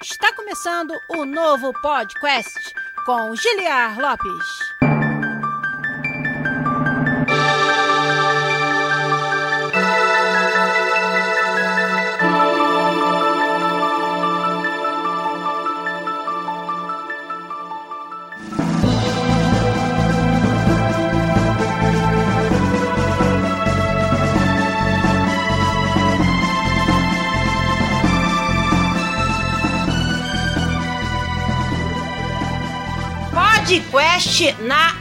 Está começando o novo podcast com Giliar Lopes. Podcast na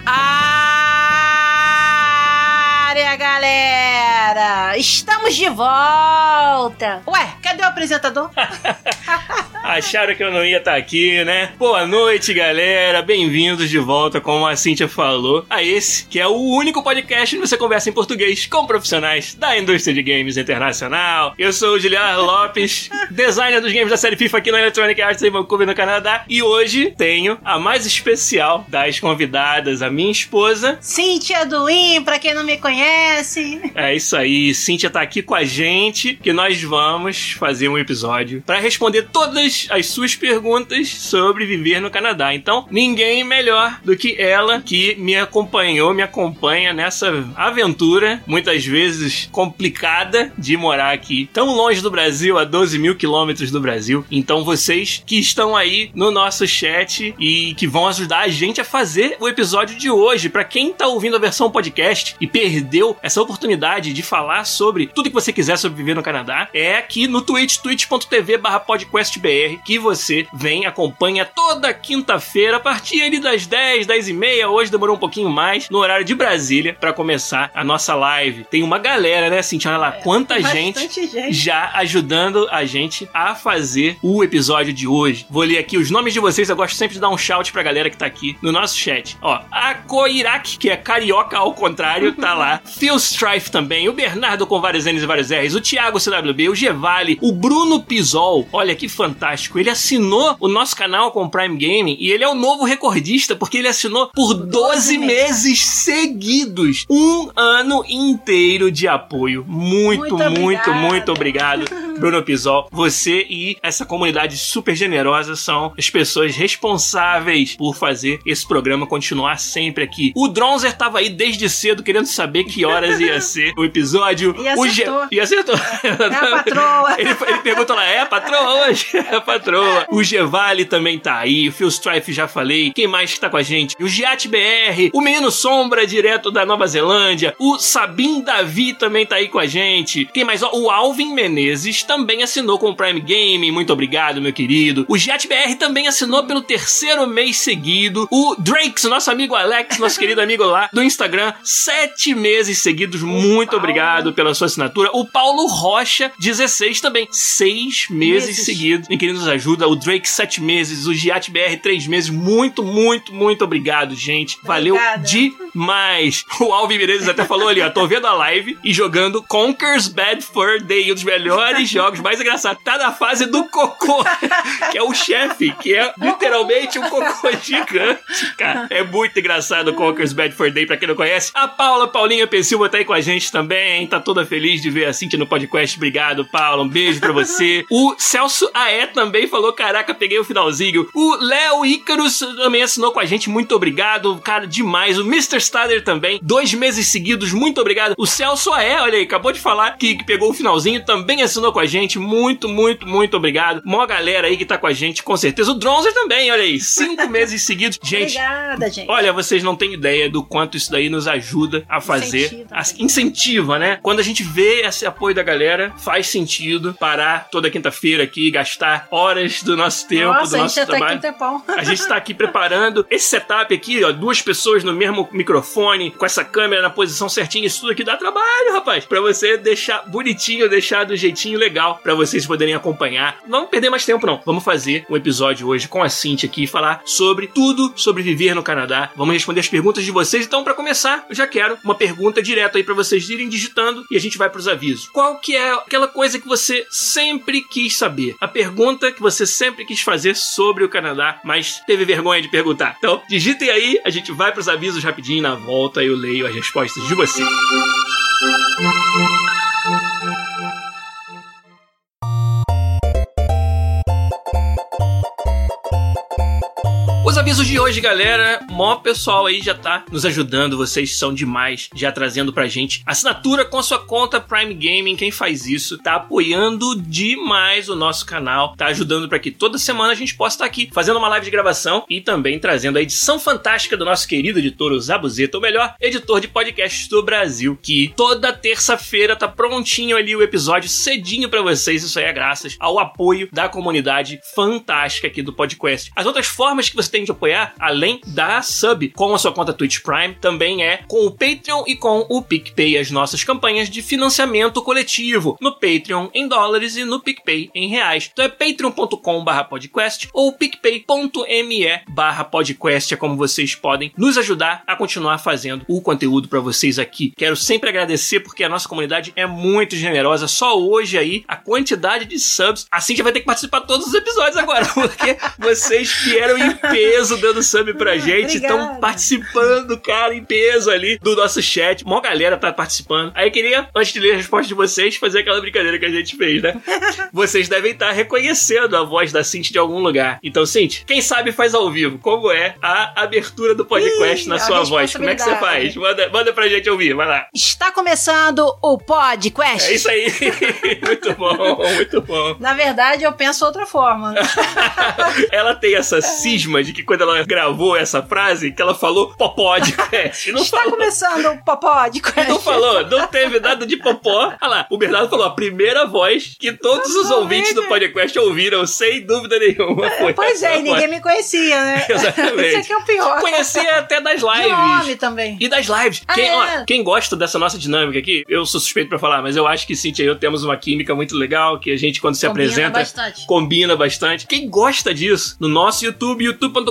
área, galera! Estamos de volta! Ué, cadê o apresentador? Acharam que eu não ia estar tá aqui, né? Boa noite, galera. Bem-vindos de volta, como a Cintia falou, a esse que é o único podcast onde você conversa em português com profissionais da indústria de games internacional. Eu sou o Giliar Lopes, designer dos games da série FIFA aqui na Electronic Arts em Vancouver, no Canadá. E hoje tenho a mais especial das convidadas, a minha esposa. Cintia Duim, pra quem não me conhece. É isso aí, Cintia tá aqui com a gente, que nós vamos fazer um episódio para responder todas as suas perguntas sobre viver no Canadá. Então, ninguém melhor do que ela que me acompanhou, me acompanha nessa aventura, muitas vezes complicada, de morar aqui tão longe do Brasil, a 12 mil quilômetros do Brasil. Então, vocês que estão aí no nosso chat e que vão ajudar a gente a fazer o episódio de hoje. Para quem tá ouvindo a versão podcast e perdeu essa oportunidade de falar sobre tudo que você quiser sobre viver no Canadá, é aqui no Twitch, twitch.tv/podcastbr que você vem, acompanha toda quinta-feira, a partir ali das 10, 10 e meia. Hoje demorou um pouquinho mais, no horário de Brasília, para começar a nossa live. Tem uma galera, né, Cintia? Olha lá, é, quanta gente, gente, já ajudando a gente a fazer o episódio de hoje. Vou ler aqui os nomes de vocês, eu gosto sempre de dar um shout pra galera que tá aqui no nosso chat. Ó, a Koirak, que é carioca ao contrário, tá lá. Phil Strife também, o Bernardo com vários N's e vários R's, o Thiago CWB, o Gevale, o Bruno Pisol. Olha que fantástico fantástico. Ele assinou o nosso canal com o Prime Gaming e ele é o novo recordista porque ele assinou por 12 meses seguidos. Um ano inteiro de apoio. Muito, muito, muito, muito obrigado, Bruno Pisol. Você e essa comunidade super generosa são as pessoas responsáveis por fazer esse programa continuar sempre aqui. O Dronzer tava aí desde cedo querendo saber que horas ia ser o episódio. E acertou. O Ge... E acertou. É a patroa. Ele, ele perguntou lá, é a patroa hoje? a patroa. O Gevale também tá aí. O Phil Strife já falei. Quem mais que tá com a gente? O Giat BR. O Menino Sombra, direto da Nova Zelândia. O Sabim Davi também tá aí com a gente. Quem mais? o Alvin Menezes também assinou com o Prime Game. Muito obrigado, meu querido. O Giat BR também assinou pelo terceiro mês seguido. O Drakes, nosso amigo Alex, nosso querido amigo lá do Instagram, sete meses seguidos. Muito obrigado pela sua assinatura. O Paulo Rocha, 16 também. Seis meses, meses. seguidos em que nos ajuda. O Drake, sete meses. O Giat BR, três meses. Muito, muito, muito obrigado, gente. Valeu Obrigada. demais. O Alvin Menezes até falou ali, ó. Tô vendo a live e jogando Conker's Bad Fur Day, um dos melhores jogos, mais engraçados. Tá na fase do cocô, que é o chefe, que é literalmente um cocô gigante, cara. É muito engraçado o Conker's Bad Fur Day, pra quem não conhece. A Paula, Paulinha Pensilva tá aí com a gente também. Tá toda feliz de ver a Cintia no podcast. Obrigado, Paula. Um beijo pra você. O Celso Aé também falou: caraca, peguei o finalzinho. O Léo Ícaros também assinou com a gente, muito obrigado, cara, demais. O Mr. Stader também, dois meses seguidos, muito obrigado. O Celso Aé, olha aí, acabou de falar que, que pegou o finalzinho, também assinou com a gente, muito, muito, muito obrigado. Mó galera aí que tá com a gente, com certeza. O Dronzer também, olha aí, cinco meses seguidos. Gente, obrigada, gente. Olha, vocês não têm ideia do quanto isso daí nos ajuda a fazer. Incentiva, a, incentiva né? Quando a gente vê esse apoio da galera, faz sentido parar toda quinta-feira aqui, gastar horas do nosso tempo, Nossa, do nosso a trabalho. Tá aqui um a gente está aqui preparando esse setup aqui, ó, duas pessoas no mesmo microfone, com essa câmera na posição certinha, isso tudo aqui dá trabalho, rapaz, para você deixar bonitinho, deixar do jeitinho legal para vocês poderem acompanhar. Não perder mais tempo não. Vamos fazer um episódio hoje com a Cintia aqui e falar sobre tudo sobre viver no Canadá. Vamos responder as perguntas de vocês. Então, para começar, eu já quero uma pergunta direta aí para vocês irem digitando e a gente vai para os avisos. Qual que é aquela coisa que você sempre quis saber? A pergunta que você você sempre quis fazer sobre o Canadá, mas teve vergonha de perguntar. Então, digitem aí, a gente vai para os avisos rapidinho na volta eu leio as respostas de você. de hoje, galera, maior pessoal aí já tá nos ajudando, vocês são demais, já trazendo pra gente assinatura com a sua conta Prime Gaming. Quem faz isso tá apoiando demais o nosso canal, tá ajudando para que toda semana a gente possa estar aqui fazendo uma live de gravação e também trazendo a edição fantástica do nosso querido editor Zabuzeta, o melhor editor de podcasts do Brasil, que toda terça-feira tá prontinho ali o episódio cedinho para vocês. Isso aí é graças ao apoio da comunidade fantástica aqui do podcast. As outras formas que você tem de apoiar, além da sub com a sua conta Twitch Prime, também é com o Patreon e com o PicPay, as nossas campanhas de financiamento coletivo. No Patreon em dólares e no PicPay em reais. Então é patreon.com podcast ou picpay.me podcast é como vocês podem nos ajudar a continuar fazendo o conteúdo para vocês aqui. Quero sempre agradecer porque a nossa comunidade é muito generosa. Só hoje aí a quantidade de subs, assim já vai ter que participar todos os episódios agora, porque vocês vieram em peso dando sub pra gente, estão participando, cara, em peso ali do nosso chat. Uma galera tá participando. Aí queria, antes de ler a resposta de vocês, fazer aquela brincadeira que a gente fez, né? vocês devem estar reconhecendo a voz da Cinti de algum lugar. Então, Cinti, quem sabe faz ao vivo. Como é a abertura do podcast Ih, na sua voz? Como é que você faz? Manda, manda pra gente ouvir, vai lá. Está começando o podcast. É isso aí. muito bom, muito bom. Na verdade, eu penso outra forma. ela tem essa cisma de que quando ela gravou essa frase, que ela falou popodcast. Não Está falou. começando o popodcast. Não falou, não teve nada de popó. Olha lá, o Bernardo falou a primeira voz que todos os ouvintes do podcast ouviram, sem dúvida nenhuma. Foi pois é, ninguém me conhecia, né? Exatamente. Isso aqui é o pior. Conhecia até das lives. De nome também. E das lives. Ah, quem, é? ó, quem gosta dessa nossa dinâmica aqui, eu sou suspeito pra falar, mas eu acho que Cintia e eu temos uma química muito legal, que a gente, quando se combina apresenta, bastante. combina bastante. Quem gosta disso, no nosso YouTube,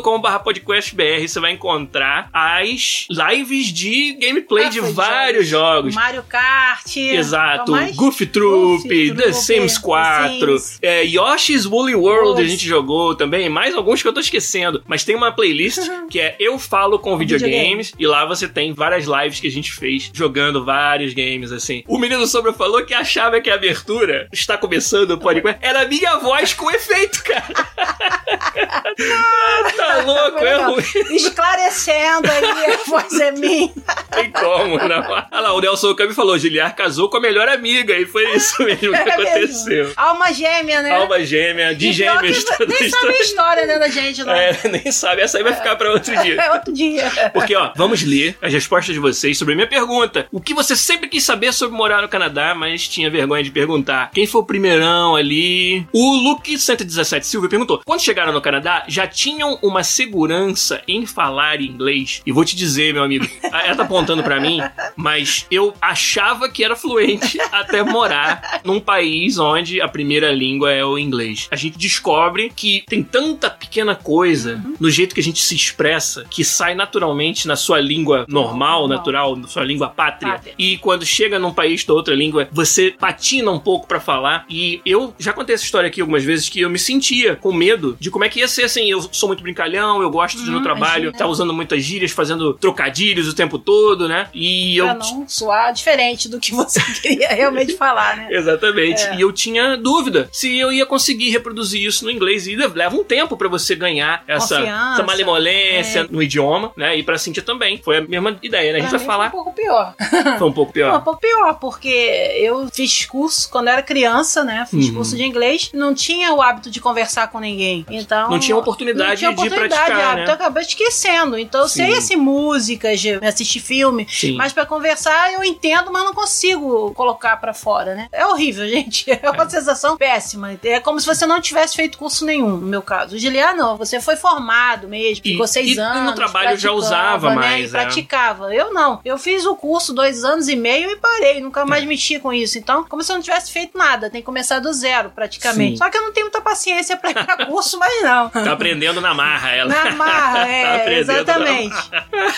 youtube.com.br podcastbr, você vai encontrar as lives de gameplay ah, de vários jogos. Mario Kart. Exato. Goofy Troop, Goofy, The Sims 4, Sims. É, Yoshi's Woolly World a gente jogou também, mais alguns que eu tô esquecendo. Mas tem uma playlist que é Eu Falo com Videogames, videogame. e lá você tem várias lives que a gente fez jogando vários games, assim. O menino Sombra falou que achava que a abertura está começando o podcast. Era minha voz com efeito, cara. louco, é ruim. Esclarecendo aí, a voz é minha. Tem como, não. Olha lá, o Nelson Cami falou: Giliar casou com a melhor amiga, e foi isso mesmo que é aconteceu. Mesmo. Alma gêmea, né? Alma gêmea, de gêmeos. Nem sabe a história né, da gente, né? É, nem sabe. Essa aí vai ficar pra outro dia. É outro dia. Porque, ó, vamos ler as respostas de vocês sobre a minha pergunta. O que você sempre quis saber sobre morar no Canadá, mas tinha vergonha de perguntar? Quem foi o primeirão ali? O Luke117 Silva perguntou: quando chegaram no Canadá, já tinham uma segurança em falar inglês? E vou te dizer, meu amigo, ela tá apontando para mim, mas eu achava que era fluente até morar num país onde a primeira língua é o inglês. A gente descobre que tem tanta pequena coisa no jeito que a gente se expressa que sai naturalmente na sua língua normal, normal. natural, na sua língua pátria. pátria. E quando chega num país da outra língua, você patina um pouco para falar. E eu já contei essa história aqui algumas vezes que eu me sentia com medo de como é que ia ser assim. Eu sou muito brincalhão, eu gosto de no uhum, trabalho, tá usando muitas gírias, fazendo trocadilhos o tempo todo, né? E pra eu. não soar diferente do que você queria realmente falar, né? Exatamente. É. E eu tinha dúvida se eu ia conseguir reproduzir isso no inglês. E leva um tempo para você ganhar essa, essa malemolência é. no idioma, né? E pra Cintia também. Foi a mesma ideia, né? A gente vai falar. Foi um pouco pior. Foi um pouco pior. Foi um pouco pior, porque eu fiz curso quando era criança, né? Fiz uhum. curso de inglês. Não tinha o hábito de conversar com ninguém. Então. Não tinha oportunidade, não tinha oportunidade de praticar. Hábito, né? Eu acabei esquecendo. Então eu sei assim, músicas, assistir filme. Sim. Mas para conversar eu entendo, mas não consigo colocar para fora, né? É horrível, gente. É uma é. sensação péssima. É como se você não tivesse feito curso nenhum, no meu caso. O não. Você foi formado mesmo, ficou e, seis e anos. no trabalho já usava né? mais. E é. praticava. Eu não. Eu fiz o curso dois anos e meio e parei. Nunca mais é. mexi com isso. Então, como se eu não tivesse feito nada. Tem que começar do zero, praticamente. Sim. Só que eu não tenho muita paciência pra ir pra curso, mas não. Tá aprendendo na marra, ela. Na marra, é. tá exatamente.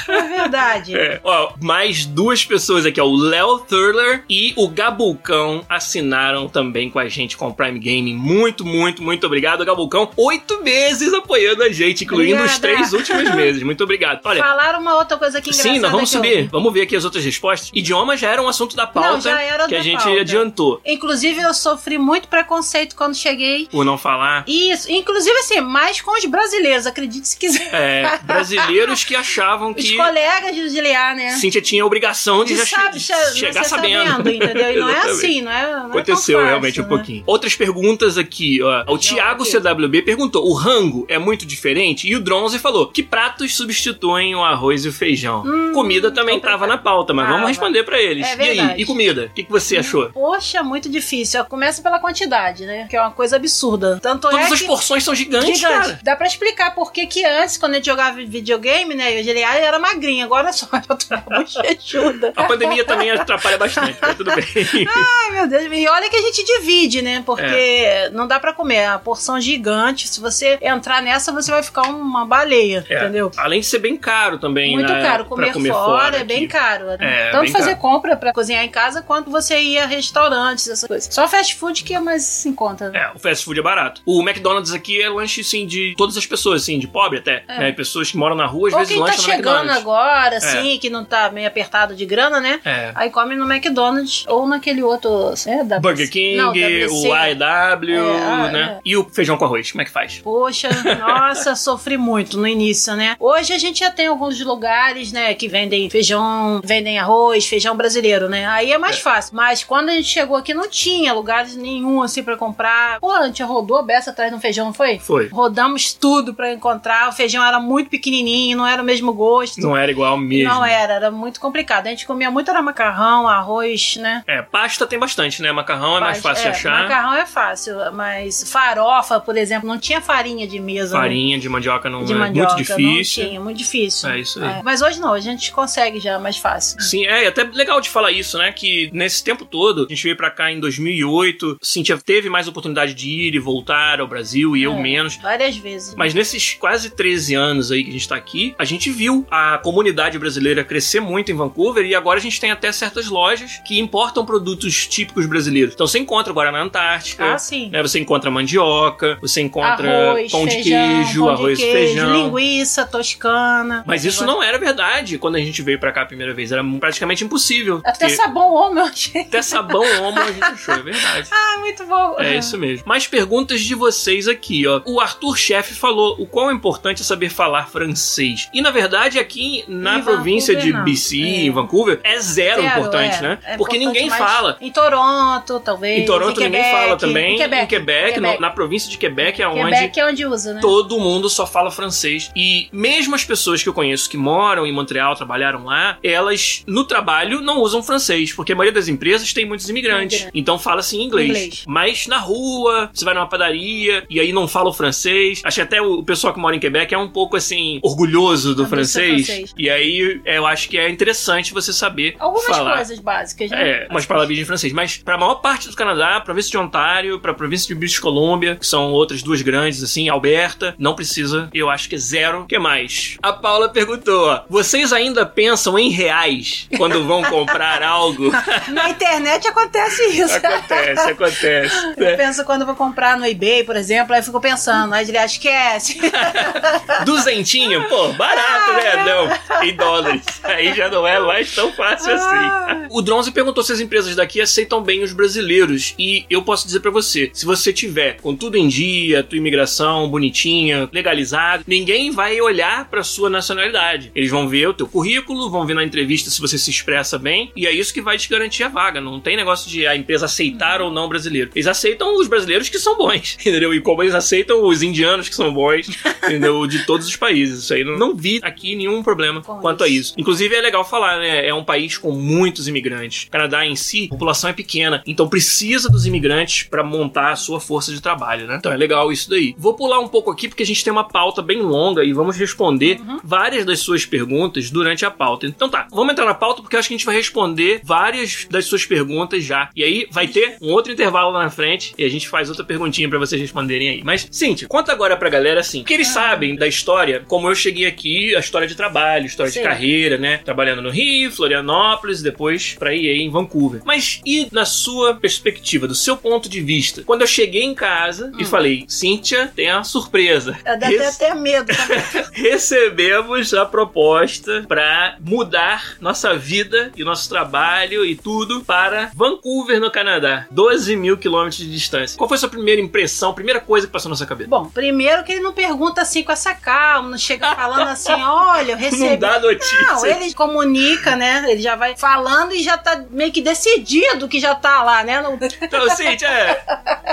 É verdade. É. Ó, mais duas pessoas aqui, ó. O Léo Thurler e o Gabucão assinaram também com a gente com o Prime Gaming. Muito, muito, muito obrigado, Gabucão. Oito meses apoiando a gente, incluindo Obrigada. os três últimos meses. Muito obrigado. Olha. Falaram uma outra coisa aqui Sim, nós vamos subir. Vamos ver aqui as outras respostas. Idioma já era um assunto da pauta não, já era que a gente pauta. adiantou. Inclusive, eu sofri muito preconceito quando cheguei. Por não falar. Isso. Inclusive, assim, mais com os brasileiros. Acredite se quiser. É, brasileiros que achavam que. Os colegas de Giliar, né? Cíntia tinha a obrigação de, De sabe, che- che- chegar você sabendo. sabendo, entendeu? E não é assim, não é. Não é tão Aconteceu fácil, realmente um né? pouquinho. Outras perguntas aqui, ó. O Thiago. CWB perguntou: o rango é muito diferente? E o Dronze falou: que pratos substituem o arroz e o feijão? comida também complicado. tava na pauta, mas vamos Tava. responder pra eles. É e aí? E comida? O que, que você achou? Poxa, muito difícil. Começa pela quantidade, né? Que é uma coisa absurda. Tanto Todas é as que... porções são gigantes, Gigante. cara. Dá pra explicar por que que antes, quando a gente jogava videogame, né? Eu Giliar era magrinha, agora só eu tô bochechuda. A pandemia também atrapalha bastante, mas tudo bem. Ai, meu Deus. E olha que a gente divide, né? Porque É. não dá pra comer. É uma porção gigante. Se você entrar nessa, você vai ficar uma baleia, É, entendeu? Além de ser bem caro também, Muito né, caro. Comer, comer fora, é aqui. bem caro. né? É, Tanto bem fazer caro. compra pra cozinhar em casa, quanto você ir a restaurantes, essas coisas. Só fast food que é mais em conta. né? É, o fast food é barato. O McDonald's aqui é lanche, assim, de todas as pessoas, assim, de pobre até. É. né? Pessoas que moram na rua, às Ou vezes quem tá lancham no chegando agora, assim, que não tá meio apertado de grana, né? É. Aí come no McDonald's ou naquele outro. É, da Burger King, Não, o AEW, É, ah, né? é. E o feijão com arroz, como é que faz? Poxa, nossa, sofri muito no início, né? Hoje a gente já tem alguns lugares, né, que vendem feijão, vendem arroz, feijão brasileiro, né? Aí é mais É. fácil. Mas quando a gente chegou aqui, não tinha lugares nenhum assim pra comprar. Pô, a gente rodou a beça atrás de um feijão, não foi? Foi. Rodamos tudo pra encontrar. O feijão era muito pequenininho, não era o mesmo gosto. Não era igual mesmo. Não era, era muito complicado. A gente comia muito era macarrão, arroz, né? É, pasta tem bastante, né? Macarrão é mais fácil é, de achar. Macarrão é fácil, mas farofa, por exemplo, não tinha farinha de mesa. né? Farinha de mandioca não de é mandioca, muito difícil. Não tinha, muito difícil. É isso aí. mas hoje não, a gente consegue já mais fácil. Sim, é, até legal de falar isso, né? Que nesse tempo todo, a gente veio pra cá em 2008, Cintia teve mais oportunidade de ir e voltar ao Brasil e eu É, menos. Várias vezes. Mas nesses quase 13 anos aí que a gente tá aqui, a gente viu a comunidade brasileira crescer muito em Vancouver e agora a gente tem até certas lojas que importam produtos típicos brasileiros. Então você encontra agora na Antártica, Ah, sim. né? Você encontra mandioca, você encontra Arroz, pão feijão, de queijo, pão arroz de e queijo, feijão. linguiça toscana. Mas isso não era verdade quando a gente veio pra cá a primeira vez. Era praticamente impossível. Até Porque sabão homem, eu achei. até sabão homo a gente achou, é verdade. Ah, muito bom. É isso mesmo. Mais perguntas de vocês aqui, ó. O Arthur Chefe falou o quão importante é saber falar francês. E na verdade, aqui na Em província de Vancouver, não. BC, É. em Vancouver, é zero, Zero, importante, é. né? É Porque importante ninguém fala. Em Toronto, talvez. Em Toronto em ninguém Quebec, fala também. Em Quebec. Em Quebec, Quebec. no- na província de Quebec é onde Quebec é onde usa, né? todo mundo só fala francês. E mesmo as pessoas que eu conheço que moram em Montreal, trabalharam lá, elas no trabalho não usam francês, porque a maioria das empresas tem muitos imigrantes. Imigrante. Então fala-se em inglês. Inglês. Mas na rua, você vai numa padaria e aí não fala o francês. Acho que até o pessoal que mora em Quebec é um pouco assim, orgulhoso do francês. francês. E aí eu acho que é interessante você saber Algumas falar. coisas básicas, né? É, umas palavrinhas em francês. Mas pra maior parte do Canadá, província de Ontário, pra província de British Columbia, que são outras duas grandes, assim, Alberta, não precisa. Eu acho que é zero. O que mais? A Paula perguntou, vocês ainda pensam em reais quando vão comprar algo? Na internet acontece isso. acontece, acontece. Eu penso quando vou comprar no eBay, por exemplo, aí eu fico pensando, aí ele esquece. Duzentinho, pô, barato, né? Não, em dólares. Aí já não é mais tão fácil assim. O Dronze perguntou se as empresas daqui aceitam bem os brasileiros. E eu posso dizer pra você, se você tiver com tudo em dia, tua imigração bonitinha, legalizado, ninguém vai olhar pra sua nacionalidade. Eles vão ver o teu currículo, vão ver na entrevista se você se expressa bem, e é isso que vai te garantir a vaga. Não tem negócio de a empresa aceitar ou não brasileiro. Eles aceitam os brasileiros que são bons, entendeu? E como eles aceitam os indianos que são bons, entendeu? De todos os países. Isso aí não, não vi aqui nenhum problema Com quanto a isso. isso. Inclusive é legal falar, né? É um país com muitos imigrantes. O Canadá em si, a população é pequena, então precisa dos imigrantes para montar a sua força de trabalho, né? Então é legal isso daí. Vou pular um pouco aqui porque a gente tem uma pauta bem longa e vamos responder Uhum. várias das suas perguntas durante a pauta. Então tá, vamos entrar na pauta porque eu acho que a gente vai responder várias das suas perguntas já. E aí vai ter um outro intervalo lá na frente e a gente faz outra perguntinha para vocês responderem aí. Mas, Cintia, conta agora pra galera assim, que eles sabem da história, como eu cheguei aqui, a história de trabalho, história de Sim. carreira, né? Trabalhando no Rio, Florianópolis, depois pra EA em Vancouver. Mas e na sua perspectiva, do seu ponto de vista? Quando eu cheguei em casa e falei, Cíntia, tem uma surpresa. Eu dá até, medo. recebemos a proposta para mudar nossa vida e nosso trabalho e tudo para Vancouver, no Canadá. 12 mil quilômetros de distância. Qual foi a sua primeira impressão, primeira coisa que passou na sua cabeça? Bom, primeiro que ele não pergunta assim assim com essa calma, não chega falando assim, olha, eu recebi. Não dá notícia. Não, ele comunica, né? Ele já vai falando e já tá meio que decidido que já tá lá, né? Então, Cintia, é,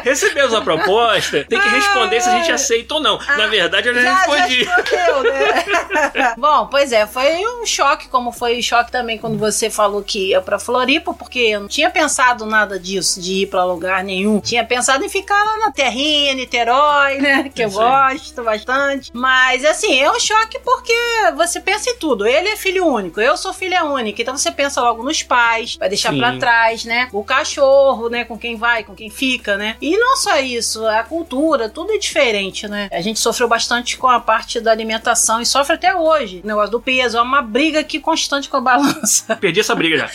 recebemos a proposta, tem que responder se a gente aceita ou não. Na verdade, eu já, já respondi. Já respondeu, né? Bom, pois é, foi um choque, como foi choque também quando você falou que ia pra Floripa, porque eu não tinha pensado nada disso, de ir pra lugar nenhum. Tinha pensado em ficar lá na terrinha, Niterói, né? Que eu gosto bastante. Mas, assim, é um choque porque você pensa em tudo. Ele é filho único, eu sou filha única. Então você pensa logo nos pais, vai deixar pra trás, né? O cachorro, né? Com quem vai, com quem fica, né? E não só isso, a cultura, tudo é diferente, né? A gente sofreu bastante com a parte da alimentação e sofre até hoje. O negócio do peso, é uma briga aqui constante com a balança. Perdi essa briga já.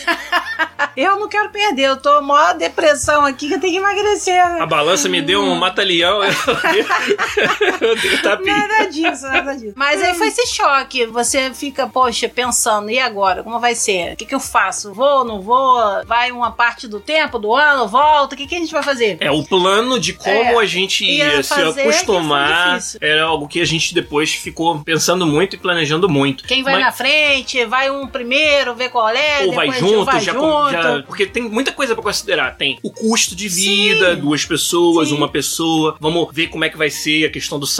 eu não quero perder, eu tô maior depressão aqui que eu tenho que emagrecer. A balança me deu um mata-leão. eu dei Nada disso, nada disso. Mas aí foi esse choque. Você fica, poxa, pensando, e agora? Como vai ser? O que, que eu faço? Vou, não vou? Vai uma parte do tempo, do ano, volta? O que, que a gente vai fazer? É, o plano de como é, a gente ia se acostumar era algo que a gente depois ficou pensando muito e planejando muito. Quem vai Mas... na frente, vai um primeiro, ver qual é, ou vai junto, vai já, junto. Já, porque tem muita coisa para considerar. Tem o custo de vida, Sim. duas pessoas, Sim. uma pessoa. Vamos ver como é que vai ser a questão dos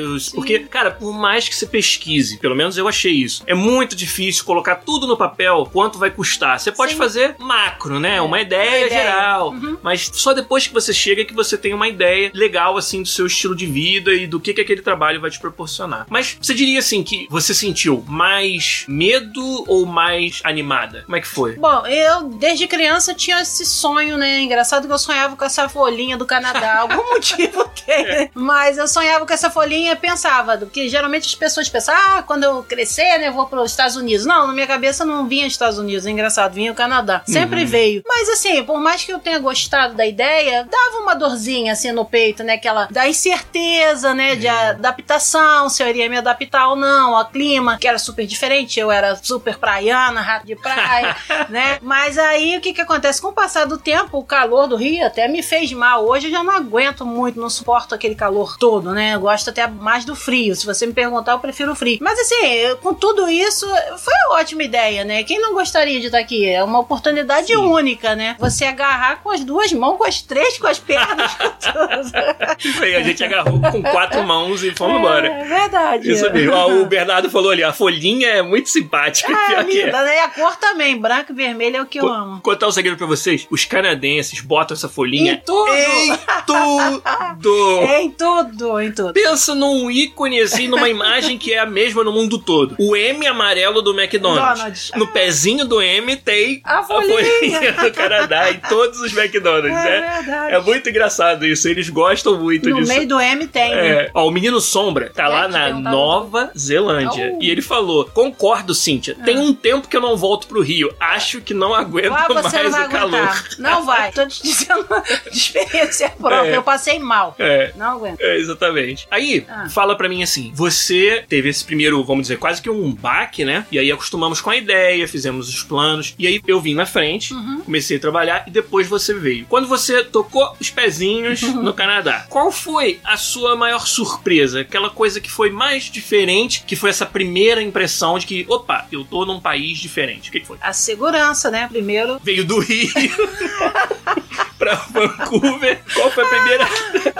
Sim. Porque, cara, por mais que você pesquise, pelo menos eu achei isso, é muito difícil colocar tudo no papel quanto vai custar. Você pode fazer macro, né? Uma ideia, uma ideia. geral. Uhum. Mas só depois que você chega que você tem uma ideia legal, assim, do seu estilo de vida e do que, que aquele trabalho vai te proporcionar. Mas você diria, assim, que você sentiu mais medo ou mais animada? Como é que foi? Bom, eu desde criança tinha esse sonho, né? Engraçado que eu sonhava com essa folhinha do Canadá. Algum motivo É. Mas eu sonhava com essa folhinha e pensava, do que geralmente as pessoas pensam, ah, quando eu crescer, né, eu vou para os Estados Unidos. Não, na minha cabeça não vinha Estados Unidos, é engraçado, vinha o Canadá. Sempre uhum. veio. Mas assim, por mais que eu tenha gostado da ideia, dava uma dorzinha assim no peito, né? Aquela da incerteza, né? De é. adaptação, se eu iria me adaptar ou não, ao clima, que era super diferente. Eu era super praiana, rato de praia, né? Mas aí o que que acontece? Com o passar do tempo, o calor do Rio até me fez mal. Hoje eu já não aguento muito, não suporto aquele calor todo, né? Eu gosto até mais do frio. Se você me perguntar, eu prefiro o frio. Mas assim, com tudo isso, foi uma ótima ideia, né? Quem não gostaria de estar aqui? É uma oportunidade Sim. única, né? Você agarrar com as duas mãos, com as três, com as pernas, com tudo. Isso aí, a gente agarrou com quatro mãos e fomos é, embora. É verdade. Isso mesmo. Ó, o Bernardo falou ali, a folhinha é muito simpática. Ah, linda, né? E a cor também, branco e vermelho é o que eu amo. Contar um segredo pra vocês, os canadenses botam essa folhinha em tudo! Em tudo! em tudo, em tudo. Pensa num ícone assim, numa imagem que é a mesma no mundo todo. O M amarelo do McDonald's. Donald. No pezinho do M tem a folhinha, do Canadá em todos os McDonald's. É, é, verdade. é muito engraçado isso. Eles gostam muito no disso. No meio do M tem. É. Né? Ó, o menino Sombra tá é, lá na Nova Zelândia. Oh. E ele falou: Concordo, Cíntia. Tem ah. um tempo que eu não volto pro Rio. Acho que não aguento ah, mais o calor. Não vai. Tô te dizendo de experiência própria. É. Eu passei mal. É. Não aguento. É, exatamente. Aí, ah. fala pra mim assim: você teve esse primeiro, vamos dizer, quase que um baque, né? E aí acostumamos com a ideia, fizemos os planos. E aí eu vim na frente, uhum. comecei a trabalhar e depois você veio. Quando você tocou os pezinhos uhum. no Canadá, qual foi a sua maior surpresa? Aquela coisa que foi mais diferente, que foi essa primeira impressão de que, opa, eu tô num país diferente. O que, que foi? A segurança, né? Primeiro. Veio do Rio. pra Vancouver. Qual foi a primeira?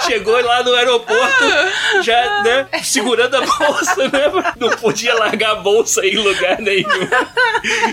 Chegou lá no aeroporto, já, né, segurando a bolsa, né? Não podia largar a bolsa em lugar nenhum.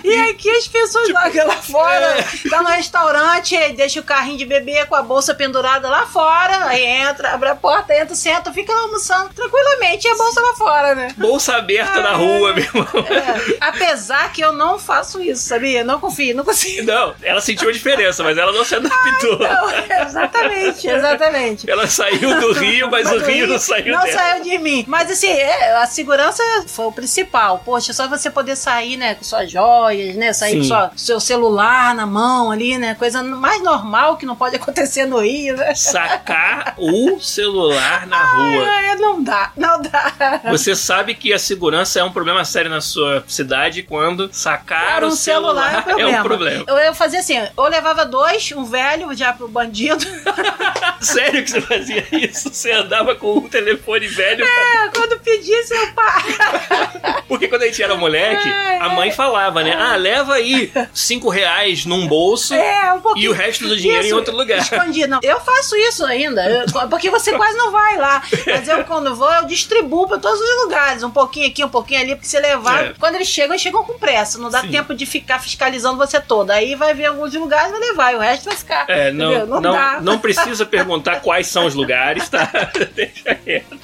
E aqui as pessoas tipo, largam lá fora, é. tá no restaurante, deixa o carrinho de bebê com a bolsa pendurada lá fora, aí entra, abre a porta, entra, senta, fica lá almoçando tranquilamente e a bolsa lá fora, né? Bolsa aberta é. na rua, meu irmão. É. Apesar que eu não faço isso, sabia? Não confio, não consigo. Não, ela sentiu a diferença, mas ela não se adaptou. Não, exatamente, exatamente. Ela saiu do Rio, mas, mas o Rio não saiu Não dela. saiu de mim. Mas assim, é, a segurança foi o principal. Poxa, só você poder sair, né, com suas joias, né, sair Sim. com sua, seu celular na mão ali, né, coisa mais normal que não pode acontecer no Rio, né? Sacar o celular na rua. Ai, não dá, não dá. Você sabe que a segurança é um problema sério na sua cidade quando sacar um o celular, celular é, um é, um problema. Eu, eu fazia assim, eu levava dois, um velho já pro bandido. Sério que você fazia isso? Você andava com um telefone velho? É, pra... quando pedisse eu paro. Porque quando a gente era moleque, é, a mãe falava, né? Ah, leva aí cinco reais num bolso é, um e o resto do dinheiro isso, em outro lugar. Escondido. Eu faço isso ainda, eu, porque você quase não vai lá. Mas eu, quando vou, eu distribuo pra todos os lugares. Um pouquinho aqui, um pouquinho ali, porque você levar. É. Quando eles chegam, eles chegam com pressa. Não dá Sim. tempo de ficar fiscalizando você todo. Aí vai ver alguns lugares, vai levar. E o resto vai ficar. É, não, não, não, dá. não precisa perguntar quais são os lugares, tá? Deixa quieto.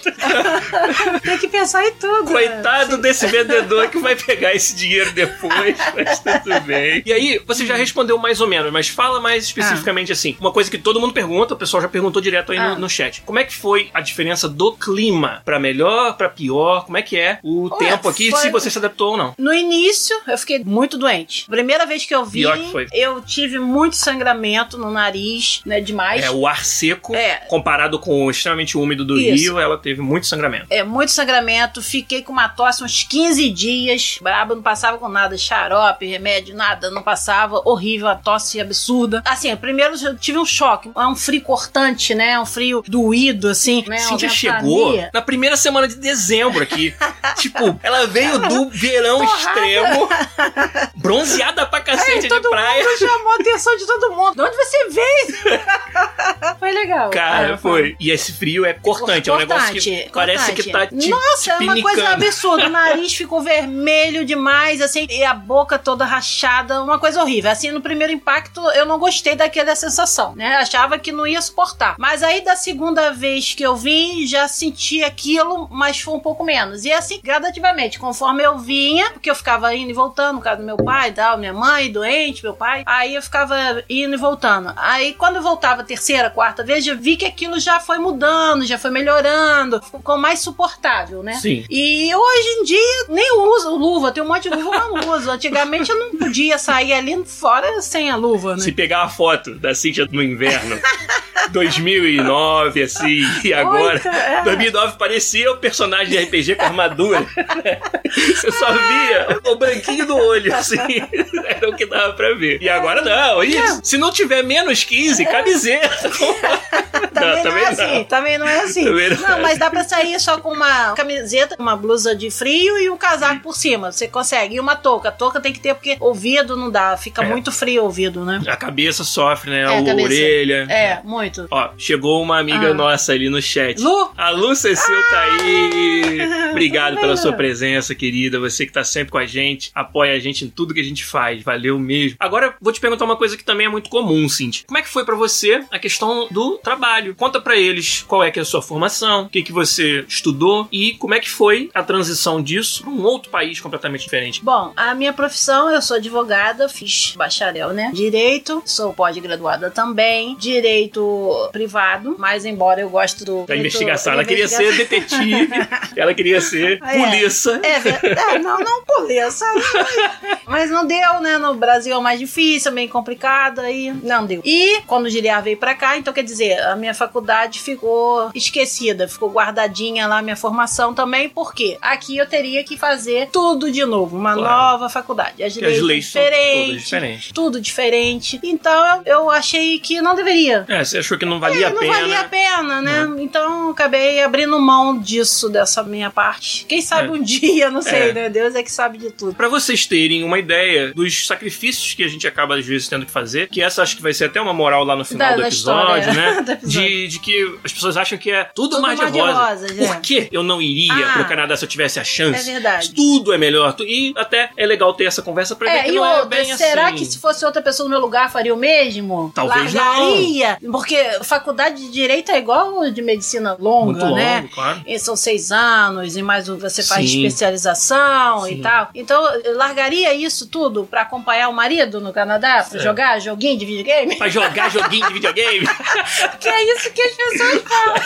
Tem que pensar em tudo. Né? Coitado né? desse vendedor que vai pegar esse dinheiro depois, mas tudo bem. E aí, você já respondeu mais ou menos, mas fala mais especificamente ah. assim. Uma coisa que todo mundo pergunta, o pessoal já perguntou direto aí ah. no, no, chat. Como é que foi a diferença do clima? Pra melhor, pra pior? Como é que é o Ué, tempo aqui, foi... se você se adaptou ou não? No início, eu fiquei muito doente. Primeira vez que eu vi, eu tive muito sangramento no nariz, né, demais. É, o ar seco, é. comparado com o extremamente úmido do Isso. Rio, ela teve muito sangramento. É, muito sangramento. Fiquei com uma tosse uns 15 dias. Brabo, não passava com nada. Xarope, remédio, nada. Não passava. Horrível, a tosse absurda. Assim, primeiro eu tive um choque. É um frio cortante, né? Um frio doído, assim. Né? Cintia chegou na primeira semana de dezembro aqui. tipo, ela veio do verão Porrada. extremo, bronzeada pra cacete é, de praia. Mundo chamou a atenção de todo mundo. De onde você veio? foi legal. Cara, é, foi. E esse frio é cortante. É um negócio que cortante. parece que tá te Nossa, é uma coisa absurda. O nariz ficou vermelho demais, assim, e a boca toda rachada. Uma coisa horrível. Assim, no primeiro impacto, eu não gostei daquela sensação, né? Achava que não ia suportar. Mas aí, da segunda vez que eu vim, já senti aquilo, mas foi um pouco menos. E assim, gradativamente, conforme eu vinha, porque eu ficava indo e voltando, no caso do meu pai e tal, minha mãe doente, meu pai, aí eu ficava indo e voltando. Aí, quando eu voltava a terceira, quarta vez, eu vi que aquilo já foi mudando, já foi melhorando, ficou mais suportável, né? Sim. E hoje em dia, nem uso luva, tem um monte de luva que eu não uso. Antigamente eu não podia sair ali fora sem a luva, né? Se pegar a foto da Cintia no inverno, 2009, assim, e agora. é. 2009 parecia o personagem de RPG com armadura. Você só via o branquinho do olho, assim. Era o que dava pra ver. E agora não. Isso. Se não tiver menos 15, camiseta. também, não, também não é assim. Também não é assim. Não, é não, mas dá pra sair só com uma camiseta, uma blusa de frio e um casaco por cima. Você consegue. E uma touca. Touca tem que ter porque ouvido não dá. Fica é. muito frio o ouvido, né? A cabeça sofre, né? É, a, a orelha. É, muito. Ó, chegou uma amiga ah. nossa ali no chat. Lu? A Lu Cecil ah. tá aí. Ah. Obrigado pela sua presença, querida. Você que tá sempre com a gente, apoia a gente em tudo que a gente faz. Valeu mesmo. Agora, vou te perguntar uma coisa que também é muito comum, Cintia. Como é que foi para você a questão do trabalho? Conta para eles qual é que é a sua formação, o que, que você estudou e como é que foi a transição disso para um outro país completamente diferente. Bom, a minha profissão, eu sou advogada, fiz bacharel, né? Direito, sou pós-graduada também, direito privado, mas embora eu gosto do... Da investigação, ela queria ser detetive, ela queria ser é, polícia. É, é, não, não polícia, mas não deu, né? No Brasil é mais difícil, meio complicado, aí não deu. E quando o Giliar veio pra cá, então quer dizer, a minha faculdade ficou esquecida, ficou guardadinha lá, minha formação também, porque aqui eu teria que fazer tudo de novo, uma claro. nova faculdade. As leis, as leis diferentes, diferentes. Tudo diferente. Então eu achei que não deveria. É, você achou que não valia é, a não pena. Não valia a pena, né? Uhum. Então acabei abrindo mão disso, dessa minha parte. Quem sabe é. um dia, não sei, é. né? Deus é que sabe de tudo. Para vocês terem uma ideia dos sacrifícios que a gente acaba às vezes tendo que fazer, que essa acho que vai ser até uma moral lá no final da, do episódio, história, né? do episódio. De, de que as pessoas acham que é tudo, tudo mais de rosa. Por que eu não iria ah, pro Canadá se eu tivesse a chance? É verdade. Tudo é melhor. E até é legal ter essa conversa pra é, ver que não outra, é bem será assim. que se fosse outra pessoa no meu lugar faria o mesmo? Talvez Largaria? Não. Porque faculdade de direito é igual de medicina longa, Muito né? Longo, claro. E são seis anos e mais você faz Sim. especialização Sim. e tal. Então, largaria isso tudo pra acompanhar o marido no Canadá? Pra é. jogar joguinho de videogame? Pra jogar joguinho de videogame? que é isso que as pessoas falam.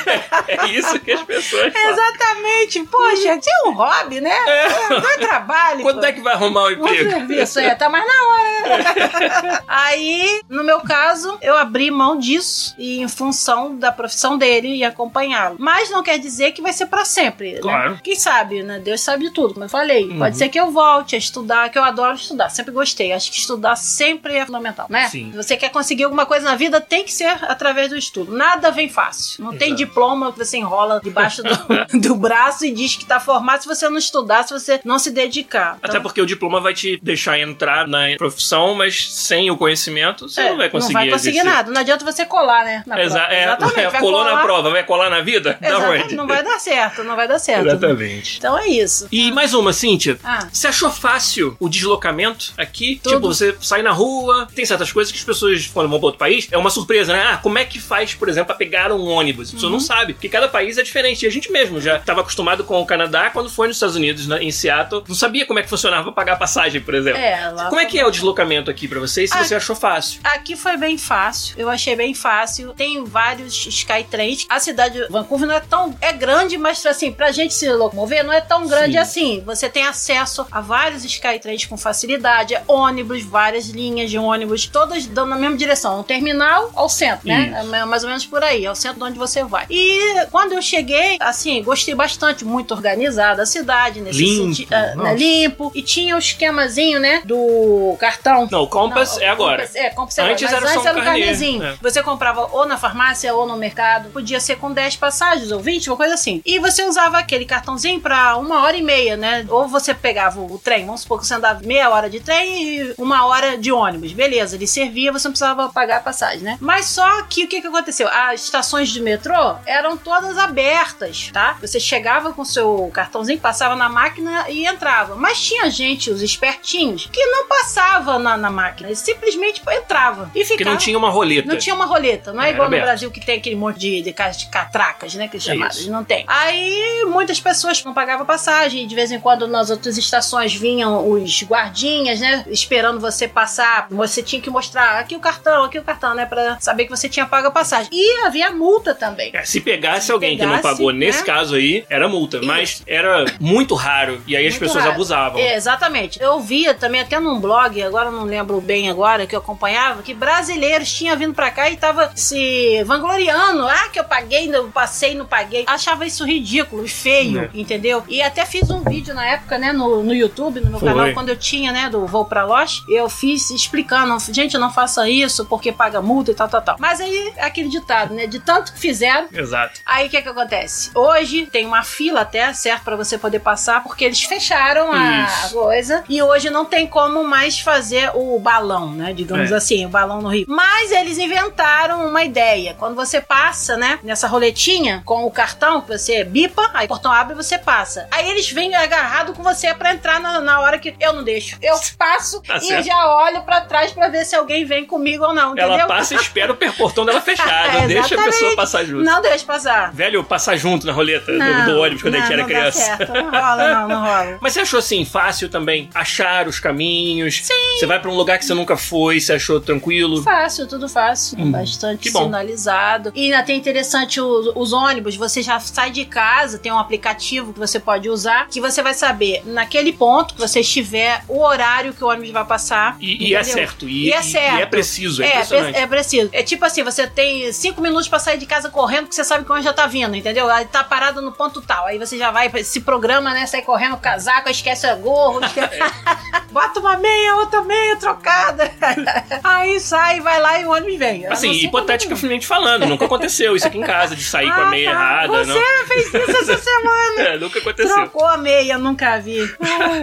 é isso que as pessoas falam. Exatamente. Poxa, isso é um hobby, né? É. Não é trabalho. Quando pô. é que vai arrumar o emprego? Um serviço, é. Tá mais na hora, Aí, no meu caso, eu abri mão disso e em função da profissão dele e acompanhá-lo. Mas não quer dizer que vai ser para sempre. Né? Claro. Quem sabe, né? Deus sabe de tudo, como eu falei. Uhum. Pode ser que eu volte a estudar, que eu adoro estudar. Sempre gostei. Acho que estudar sempre é fundamental, né? Sim. Se você quer conseguir alguma coisa na vida, tem que ser através do estudo. Nada vem fácil. Não tem Exato. diploma que você enrola debaixo do, do braço e diz que tá formado se você não estudar, se você não se dedicar. Até porque o diploma vai te deixar entrar na profissão, mas sem o conhecimento você É, não vai conseguir. Não vai conseguir exercer. nada. Não adianta você colar, né? Na Exa prova. é, Exatamente. é, vai colou colar, na prova, vai colar na vida? Da Exatamente. Não vai dar certo, não vai dar certo. Exatamente. Então é isso. E mais uma, Cíntia. Ah. Você achou fácil o deslocamento aqui? Tudo. Tipo, você sai na rua, tem certas coisas que as pessoas, quando vão para outro país, é uma surpresa, né? Ah, como é que faz, por exemplo, pra pegar um ônibus? A pessoa Uhum. não sabe, porque cada país é diferente. E a gente mesmo já estava acostumado com o Canadá quando foi nos Estados Unidos, né, em Seattle, não sabia como é que funcionava pra pagar passagem, por exemplo. É, lá Como é que é o deslocamento aqui pra você e se Ah. você achou fácil? Aqui foi bem fácil, eu achei bem fácil. Tem vários Skytrains. A cidade de Vancouver não é tão. É grande, mas assim, pra gente se locomover, não é tão grande Sim. assim. Você tem acesso a vários Skytrains com facilidade, é ônibus, várias linhas de ônibus, todas dando na mesma direção. Um terminal ao centro, né? É mais ou menos por aí, é o centro de onde você vai. E quando eu cheguei, assim, gostei bastante, muito organizada a cidade, nesse Limpo, sentido. ah, nossa. né, limpo. E tinha o esquemazinho, né? Do cartão. Não, o Compass Não, é agora. Compass- é, Compass é agora. Antes Mas era antes um era um carnê, carnezinho. é. Você comprava ou na farmácia ou no mercado. Podia ser com 10 passagens ou 20, uma coisa assim. E você usava aquele cartãozinho pra uma hora e meia, né? Ou você pegava o trem, vamos supor que você andava meia hora de trem e uma hora de ônibus. Beleza, ele servia, você não precisava pagar a passagem, né? Mas só que o que, que aconteceu? As estações de metrô eram todas abertas, tá? Você chegava com seu cartãozinho, passava na máquina e entrava. Mas tinha gente, os espertinhos, que não passava na, na máquina. Eles simplesmente entrava. E ficava. Porque não tinha uma roleta. Não tinha uma roleta, não é Era igual no. Brasil que tem aquele monte de, de, de catracas, né? Que É chamaram. isso. Não tem. Aí muitas pessoas não pagavam passagem, de vez em quando nas outras estações vinham os guardinhas, né? Esperando você passar. Você tinha que mostrar aqui o cartão, aqui o cartão, né? Pra saber que você tinha pago a passagem. E havia multa também. É, se pegasse Se alguém que não pegasse, pagou, nesse né? caso aí, era multa. Mas era muito raro. E aí as Muito pessoas raro. abusavam. É, exatamente. Eu via também até num blog, agora não lembro bem agora, que eu acompanhava, que brasileiros tinham vindo pra cá e tava se vangloriando. Ah, que eu paguei, eu passei, não paguei. Achava isso ridículo e feio, É. entendeu? E até fiz um vídeo na época, né, no, no YouTube, no meu Foi. canal, quando eu tinha, né, do Voo pra Lost, eu fiz explicando, gente, não faça isso porque paga multa e tal, tal, tal. Mas aí, aquele ditado, né, de tanto que fizeram, Exato. Aí o que que acontece? Hoje tem uma fila até, certo, pra você poder passar, porque eles fecharam a Isso. coisa e hoje não tem como mais fazer o balão, né? Digamos É. assim, o balão no Rio. Mas eles inventaram uma ideia. Quando você passa, né, nessa roletinha com o cartão que você bipa, aí o portão abre e você passa. Aí eles vêm agarrado com você pra entrar na, na hora que eu não deixo. Eu passo Tá e certo. já olho pra trás pra ver se alguém vem comigo ou não, entendeu? Ela passa e espera o portão dela fechado. É, deixa a pessoa passar junto. Não deixa passar. Velho, passar junto na roleta do, do ônibus quando a gente não, era não dá criança. certo. Não rola, não, não rola. Mas você achou assim fácil também achar os caminhos? Sim. Você vai pra um lugar que você nunca foi, você achou tranquilo? Fácil, tudo fácil. Hum, Bastante que bom. sinalizado. E ainda tem interessante os, os ônibus. Você já sai de casa, tem um aplicativo que você pode usar, que você vai saber naquele ponto que você estiver, o horário que o ônibus vai passar. E, e é certo. E, E é certo. E é preciso, é, É, impressionante. é preciso. É tipo assim, você tem cinco minutos pra sair de casa correndo, porque você sabe que o ônibus já tá vindo, entendeu? Aí tá parado no ponto tal. Aí você já vai, se programa, né? Sai correndo casaco, esquece o gorro, esquece... bota uma meia, outra meia trocada. Aí sai, vai lá e o ônibus vem. Assim, sei hipoteticamente falando, nunca aconteceu isso aqui em casa, de sair como- com a Ah, meia tá. errada, Você não. fez isso essa semana. É, nunca aconteceu. Trocou a meia, nunca vi.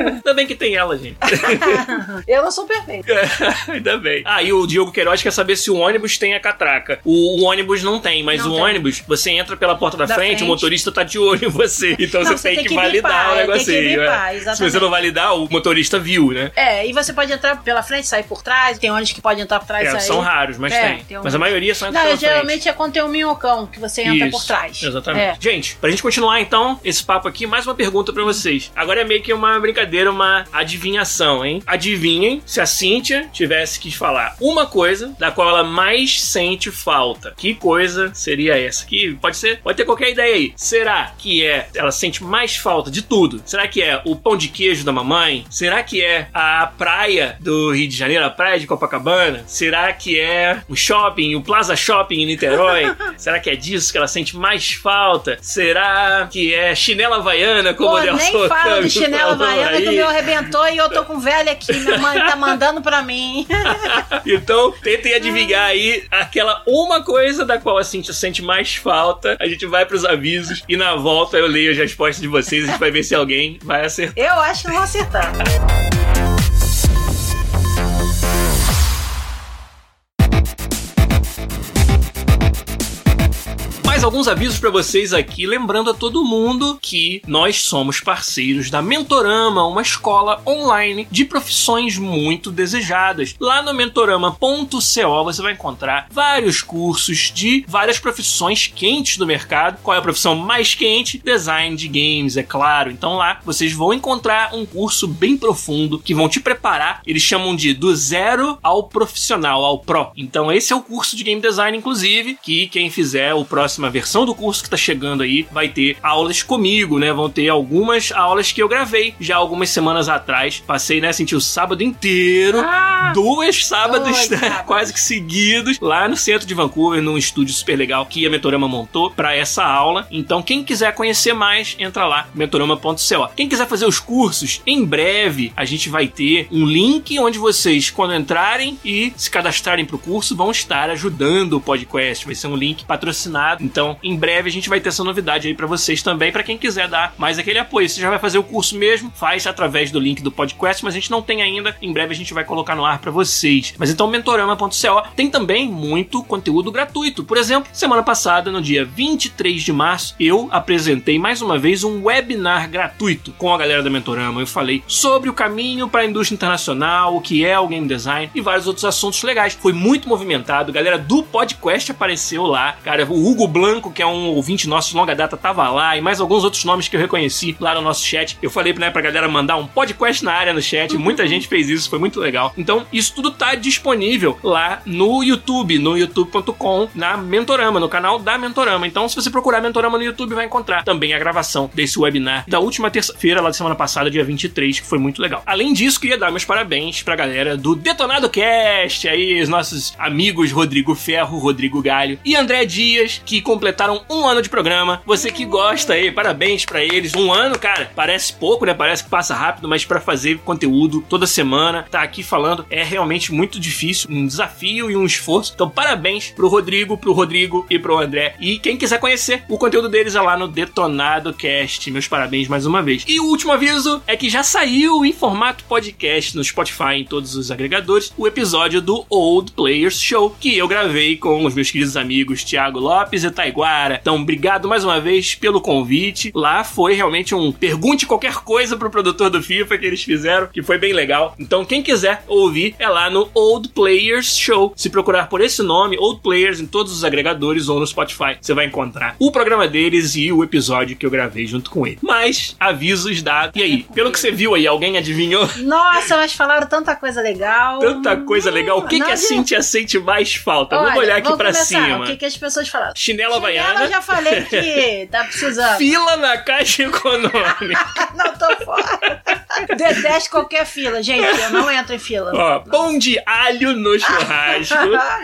Ainda bem que tem ela, gente. Eu não sou perfeito. Ainda bem. Ah, e o Diogo Queiroz quer saber se o ônibus tem a catraca. O, o ônibus não tem, mas Não o tem. ônibus, você entra pela porta da, Da frente, frente. o motorista tá de olho em você. Então Não, você, tem, que, validar bipar, o é, tem negocinho. é. Se você não validar, o motorista viu, né? É, e você pode entrar pela frente, sair por trás. Tem ônibus que pode entrar por trás e É, sair. são raros, mas É, tem. tem um- Mas a maioria só entra Não, pela geralmente frente. é quando tem um minhocão que você entra Isso, por trás. Exatamente. É. Gente, pra gente continuar então esse papo aqui, mais uma pergunta pra vocês. Agora é meio que uma brincadeira, uma adivinhação, hein? Adivinhem se a Cíntia tivesse que falar uma coisa da qual ela mais sente falta. Que coisa seria essa? Que pode ser, pode ter qualquer ideia aí. Será que é ela sente mais falta de tudo? Será que é o pão de queijo da mamãe? Será que é a praia do Rio de Janeiro, a praia de Copacabana? Será que é o shopping, o Plaza Shopping em Niterói? Será que é disso que ela sente mais falta? Será que é chinela havaiana, como Pô, o Nelson nem fala de chinela havaiana aí? que o meu arrebentou e eu tô com velha aqui. Minha mãe tá mandando pra mim. Então, tentem adivinhar aí aquela uma coisa da qual a Cintia sente mais falta. A gente vai pros avisos e na volta eu leio as respostas de vocês. A gente vai ver se alguém vai acertar. Eu acho que não vou acertar. Alguns avisos pra vocês aqui, lembrando a todo mundo que nós somos parceiros da Mentorama, uma escola online de profissões muito desejadas. Lá no mentorama.co você vai encontrar vários cursos de várias profissões quentes do mercado. Qual é a profissão mais quente? Design de games, é claro. Então lá vocês vão encontrar um curso bem profundo que vão te preparar. Eles chamam de do zero ao profissional, ao pro. Então esse é o curso de game design, inclusive, que quem fizer o próxima versão do curso que tá chegando aí vai ter aulas comigo, né? Vão ter algumas aulas que eu gravei já algumas semanas atrás. Passei, né? Senti o sábado inteiro, Ah! dois sábados Dois né, sábados. quase que seguidos, lá no centro de Vancouver, num estúdio super legal que a Mentorama montou para essa aula. Então, quem quiser conhecer mais, entra lá, mentorama.co. Quem quiser fazer os cursos, em breve a gente vai ter um link onde vocês, quando entrarem e se cadastrarem pro curso, vão estar ajudando o podcast. Vai ser um link patrocinado. Então, em breve a gente vai ter essa novidade aí para vocês também, para quem quiser dar mais aquele apoio. Você já vai fazer o curso mesmo, faz através do link do podcast, mas a gente não tem ainda. Em breve a gente vai colocar no ar para vocês. Mas então, mentorama.co tem também muito conteúdo gratuito. Por exemplo, semana passada, no dia 23 de março, eu apresentei mais uma vez um webinar gratuito com a galera da Mentorama. Eu falei sobre o caminho para a indústria internacional, o que é o game design e vários outros assuntos legais. Foi muito movimentado. A galera do podcast apareceu lá. Cara, o Hugo Blanco, que é um ouvinte nosso de longa data, tava lá e mais alguns outros nomes que eu reconheci lá no nosso chat. Eu falei né, pra galera mandar um podcast na área no chat. Muita gente fez isso, foi muito legal. Então, isso tudo tá disponível lá no YouTube, no youtube.com, na Mentorama, no canal da Mentorama. Então, se você procurar Mentorama no YouTube, vai encontrar também a gravação desse webinar da última terça-feira, lá da semana passada, dia 23, que foi muito legal. Além disso, queria dar meus parabéns pra galera do Detonado Cast, aí, os nossos amigos Rodrigo Ferro, Rodrigo Galho e André Dias, que completaram um ano de programa. Você que gosta aí, parabéns pra eles. Um ano, cara, parece pouco, né? Parece que passa rápido, mas pra fazer conteúdo toda semana, tá aqui falando, é realmente muito difícil, um desafio e um esforço. Então, parabéns pro Rodrigo, pro Rodrigo e pro André. E quem quiser conhecer o conteúdo deles é lá no Detonado Cast. Meus parabéns mais uma vez. E o último aviso é que já saiu em formato podcast no Spotify, em todos os agregadores, o episódio do Old Players Show, que eu gravei com os meus queridos amigos Thiago Lopes e Então, obrigado mais uma vez pelo convite. Lá foi realmente um pergunte qualquer coisa pro produtor do FIFA que eles fizeram, que foi bem legal. Então, quem quiser ouvir é lá no Old Players Show. Se procurar por esse nome, Old Players, em todos os agregadores ou no Spotify, você vai encontrar o programa deles e o episódio que eu gravei junto com ele. Mas, avisos dados. E aí, pelo que você viu aí, alguém adivinhou? Nossa, mas falaram tanta coisa legal. Tanta coisa legal. O que, Não que a. Cintia sente mais falta? Olha, Vamos olhar aqui pra começar. cima. O que, que as pessoas falaram? Chinela Chinela, havaiana. eu já falei que tá precisando. Fila na caixa econômica. Não, tô fora. Detesto qualquer fila, gente. Eu não entro em fila. Ó, pão de alho no churrasco.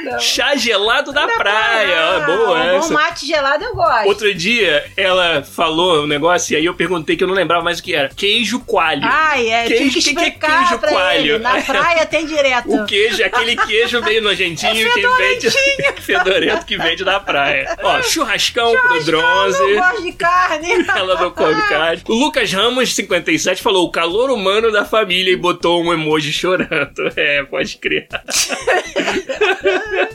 Não. chá gelado da Da praia. Ó, Ah, boa um essa. bom mate gelado eu gosto. Outro dia, ela falou um negócio e aí eu perguntei que eu não lembrava mais o que era. Queijo coalho. Ai, é, Queijo- que que é queijo coalho? ele. Na praia tem direto. O queijo, aquele queijo meio nojentinho É que vende. fedorento que vende da praia. Ó, churrascão, pro bronze. Eu não gosto de carne. Ela não come carne. O Lucas Ramos, 57, falou o calor humano da família e botou um emoji chorando. É, pode crer.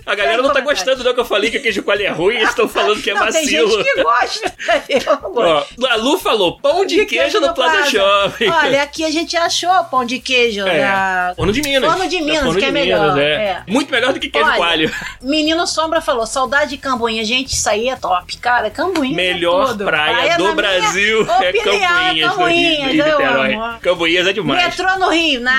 A galera não tá gostando não que eu falei que o queijo coalho é ruim, eles estão falando que é não, tem vacilo. gente que gosta. Eu gosto. Ó, a Lu falou pão de, queijo, no Plaza Shopping. Olha, aqui a gente achou pão de queijo. É. da- Forno de Minas. Forno de Minas, Forno que é de melhor, Minas, é. é. Muito melhor do que queijo Olha, coalho. Menino Sombra falou, saudade de Cambuinha. Gente, saí aí é top. Cara, Cambuinhas Melhor é tudo. praia, do Brasil é Cambuinhas, Cambuinhas, Niterói. Cambuinhas é demais. Metrô no Rio, não.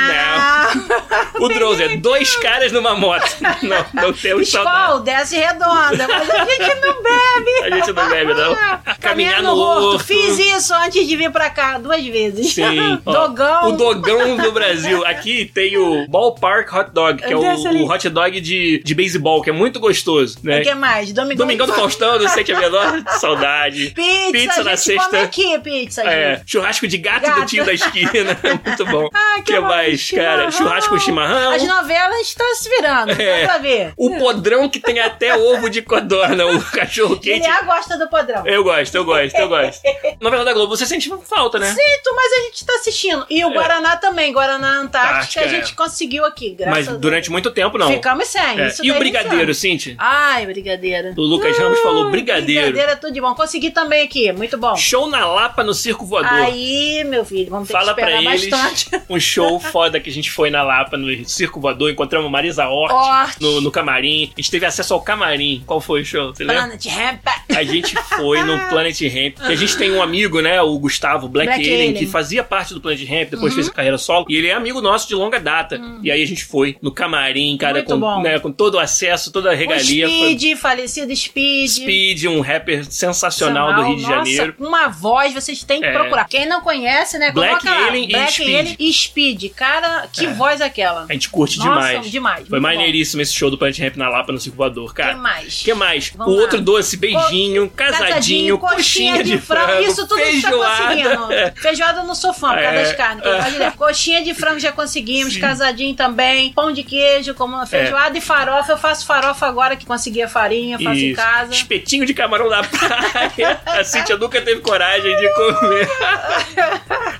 O Drones é dois caras numa moto. Não, não temos saudade. Escol, desce redonda, mas a gente não bebe. A gente não bebe, não. Caminhar no horto. Fiz isso antes de vir pra cá duas vezes. Sim. Dogão. O dogão do Brasil. Aqui tem o Ballpark Hot Dog, que é o, o hot dog de, de beisebol, que é muito gostoso, né? O que mais? Domingão, Domingão do Faustão, não sei que é menor saudade. Pizza, Pizza a na gente come sexta. aqui, pizza. É, churrasco de gato, Gato. do tio da esquina. Muito bom. Ah, que mais, cara? Churrasco com chimarrão. As novelas a tá se virando, É. pra ver. O podrão que tem até ovo de codorna, o cachorro quente. Ele gosta do padrão. Eu gosto, eu gosto, eu gosto. Novela da Globo, você sente falta, né? Sinto, mas a gente tá assistindo. E o Guaraná também, Guaraná Antártica, Antártica, a gente conseguiu aqui, graças Mas a Deus. durante muito tempo, não. Ficamos sem. É. E o brigadeiro. Cintia? Ai, brigadeiro. O Lucas Ramos falou brigadeiro. Brigadeiro é tudo de bom. Consegui também aqui, muito bom. Show na Lapa no Circo Voador. Aí, meu filho, vamos ter Fala que pra esperar eles bastante. um show foda que a gente foi na Lapa, no Circo Voador. Encontramos Marisa Hort, Hort. No, no camarim. A gente teve acesso ao camarim. Qual foi o show? Você lembra? Planet Ramp. A gente foi no Planet Ramp. E a gente tem um amigo, né? O Gustavo Black, Black Alien, Alien. que fazia parte do Planet Ramp, depois fez carreira solo. E ele é amigo nosso de longa data. E aí a gente foi no camarim, cara, Muito com, né, com todo o acesso, toda a O regalia. Foi Speed, falecido Speed. Speed, um rapper sensacional do Rio de Nossa, Janeiro. uma voz, vocês têm que É. procurar. Quem não conhece, né? Black coloca lá. Alien e Black Speed. Alien e Speed. Cara, que É. voz é aquela? A gente curte Nossa, demais. demais, Foi maneiríssimo esse show do Planet Ramp na Lapa no Circo Voador, cara. que mais? que mais? Vamos o lá. outro doce, beijinho, casadinho, coxinha, de frango, isso tudo a gente tá feijoada. conseguindo. Feijoada eu não sou fã, por causa É. das carnes. pode ler. Coxinha de frango já conseguimos, casadinho também, pão de queijo, como uma feijoada e farofa. Eu faço farofa agora que consegui a farinha, faço em Isso. casa. Espetinho de camarão da praia. A Cintia nunca teve coragem de comer.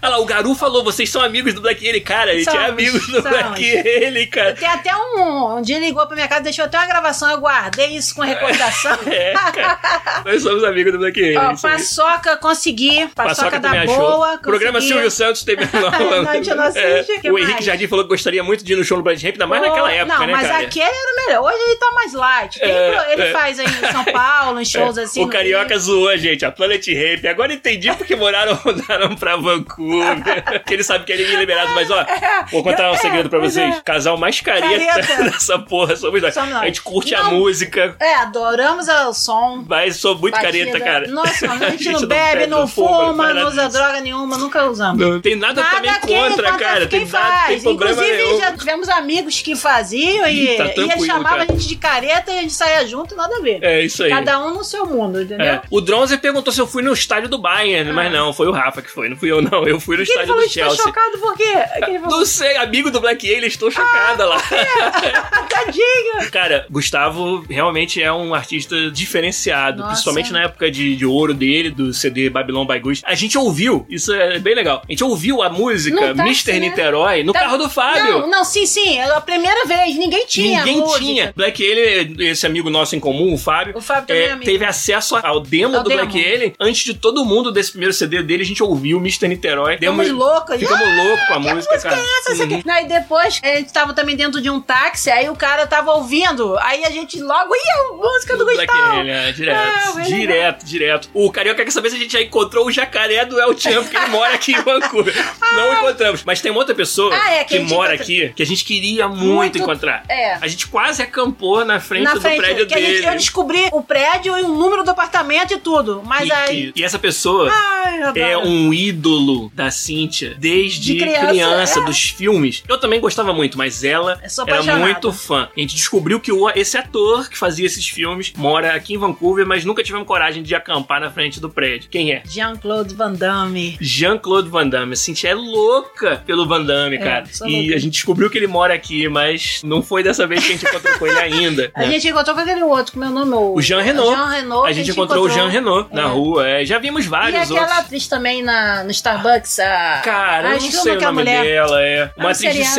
Olha lá, o Garu falou, vocês são amigos do Black Alien. Cara, a gente é Somos, amigos do somos. Black Alien, cara. Tem até um. Um dia ele ligou pra minha casa, deixou até uma gravação, eu guardei isso com recordação. É, cara. Nós somos amigos do Black Alien. Ó, paçoca, consegui. Paçoca, da boa. Programa. Silvio Santos teve Não, a gente não assiste, que O mais? Henrique Jardim falou que gostaria muito de ir no show do Planet Ramp, ainda mais naquela época, não, né, mas cara? aquele era o melhor. Hoje ele tá mais light. É, ele é. faz aí em São Paulo, em shows É, assim. o Carioca Rio. zoou a gente, a Planet Ramp. Agora entendi porque moraram, mudaram pra Vancouver. que ele sabe que ele é liberado, mas ó, vou contar um É, segredo pra pois vocês. é. Casal mais careta, Careta. dessa porra somos nós. Somos nós. A gente curte a Não. música, É, adoramos o som. mas sou muito batida. careta, cara. Nossa, mano, a gente não bebe, não fuma, não usa droga nenhuma, nunca usamos. Não tem nada, também quem- contra, cara. Tem, nada, tem problema Inclusive, nenhum. já tivemos amigos que faziam e, tá e cara. a gente de careta e a gente saía junto, nada a ver. É isso aí. Cada um no seu mundo, entendeu? É. O Dronzer perguntou se eu fui no estádio do Bayern, mas não, foi o Rafa que foi, não fui eu não. Eu fui no Ah. Que estádio do que ficou Chelsea. chocado por quê? Que falou, Não sei, amigo do Black Alien, estou chocada lá. tadinho. Cara, Gustavo realmente é um artista diferenciado, Nossa. principalmente na época de, de ouro dele, do CD Babylon by Goose. A gente ouviu, isso é bem legal. A gente ouviu a música táxi, Mr. né? Niterói no Tá- carro do Fábio. Não, não, sim, sim. É a primeira vez, ninguém tinha. Ninguém tinha. Black Alien, esse amigo nosso em comum, o Fábio, O Fábio também é teve acesso ao demo Ao do demo. Black Alien. Antes de todo mundo desse primeiro CD dele, a gente ouviu Mr. Niterói. Ficamos Demos- loucos. Ficamos Ah, loucos com a que música, cara. é essa? Uhum. aqui? Aí depois a gente tava também dentro de um táxi, aí o cara tava ouvindo, aí a gente logo ia, música do Black Gustavo. Alien, é, direto, É, direto, direto. O Carioca quer saber se a gente já encontrou o jacaré do El Chan, porque ele mora aqui em Vancouver. Não encontramos. Mas tem uma outra pessoa Ah, é, que que, a mora encontra- aqui que a gente queria muito, Muito- encontrar. É. A gente quase acampou na frente Na do frente, prédio que a gente- dele. eu descobri o prédio e o número do apartamento e tudo. Mas E, aí. e- e essa pessoa Ai, é um ídolo da Cíntia desde De criança, é. dos filmes. Eu também gostava muito, mas ela sou era muito fã. A gente descobriu que esse ator que fazia esses filmes mora aqui em Vancouver, mas nunca tivemos coragem de acampar na frente do prédio. Quem é? Jean-Claude Van Damme. Jean-Claude Van Damme. A Cintia é louca pelo Van Damme, É, cara. E louca. a gente descobriu que ele mora aqui, mas não foi dessa vez que a gente encontrou com ele ainda. A né? gente encontrou com aquele outro, como é o nome? O Jean Renault. Jean Renault. A que gente encontrou, o Jean Renault na É. rua. é. Já vimos E vários aquela outros. atriz também na, no Starbucks, a. Cara, Ah, eu não sei o daquela nome mulher. dela. É uma um atriz de seriado.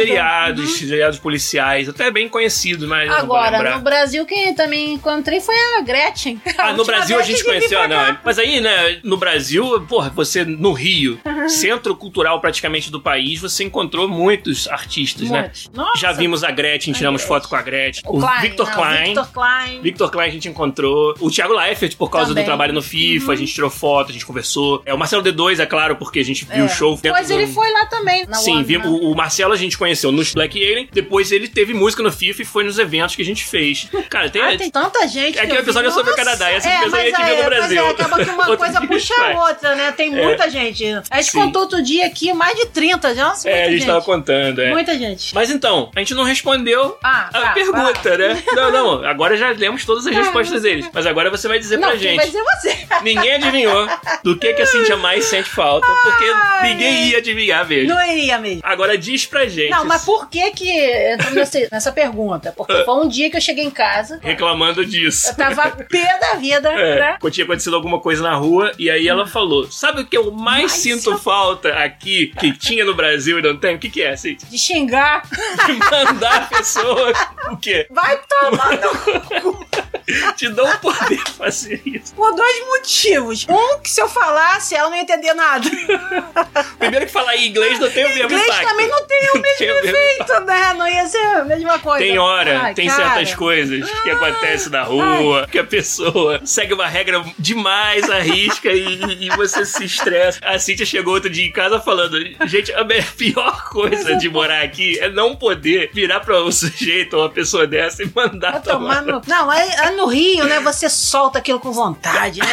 seriados, seriados policiais, até bem conhecido, mas Agora, no Brasil, quem também encontrei foi a Gretchen. A Ah, no Brasil a gente conheceu, não. Mas aí, né, no Brasil, porra, você no Rio, uhum. centro cultural praticamente do país, você encontrou muitos artistas, né? muitos. né? Nossa. Já vimos a Gretchen, tiramos foto com a Gretchen. O, o Klein, Victor não, Klein. Victor Klein. Victor Klein a gente encontrou. O Thiago Leifert, por causa Também. do trabalho no FIFA, uhum. a gente tirou foto, a gente conversou. É, o Marcelo D2, é claro, porque a gente viu é. o show. Depois ele do... foi lá também. Sim, vimos, o, o Marcelo a gente conheceu nos Black Alien, depois ele teve música no FIFA e foi nos eventos que a gente fez. Cara, tem. Ah, tem tanta gente. É que o episódio é sobre o Canadá, essa é, empresa a gente viu no Brasil. É, acaba que uma coisa puxa a outra, né? Tem é. muita gente. A gente Sim. contou outro dia aqui mais de 30, nossa, É, a gente gente. tava contando, é. Muita gente. Mas então, a gente não respondeu ah, a tá, pergunta, tá. né? Não, não, agora já lemos todas as respostas deles. Mas agora você vai dizer não, pra gente. vai dizer você. Ninguém adivinhou do que, que a Cintia mais sente falta, porque Ai, ninguém ia adivinhar mesmo. Não iria mesmo. Agora diz pra gente. Não, mas por que que entramos nessa, nessa pergunta? Porque foi um dia que eu cheguei em casa. Reclamando disso. Eu tava pé da vida, é, né? Tinha acontecido alguma coisa na rua e aí ela falou: Sabe o que eu mais, mais sinto falta aqui que tinha no Brasil e não tem? O que, que é, Cintia? De xingar. De mandar a pessoa. o quê? Vai tomar no cu. Te dão o poder fazer isso. Por dois motivos. Um, que se eu falasse, ela não ia entender nada. Primeiro que falar em inglês não tem o mesmo inglês impacto. também não tem o mesmo tem efeito, né? Não ia ser a mesma coisa. Tem hora, Ai, tem cara. certas coisas que acontecem na rua, Ai. que a pessoa segue uma regra demais, arrisca e, e você se estressa. A Cintia chegou outro dia em casa falando, gente, a pior coisa de morar aqui é não poder virar pra um sujeito ou uma pessoa dessa e mandar tomar. tomar no... Não, aí, no Rio, né, você solta aquilo com vontade, né?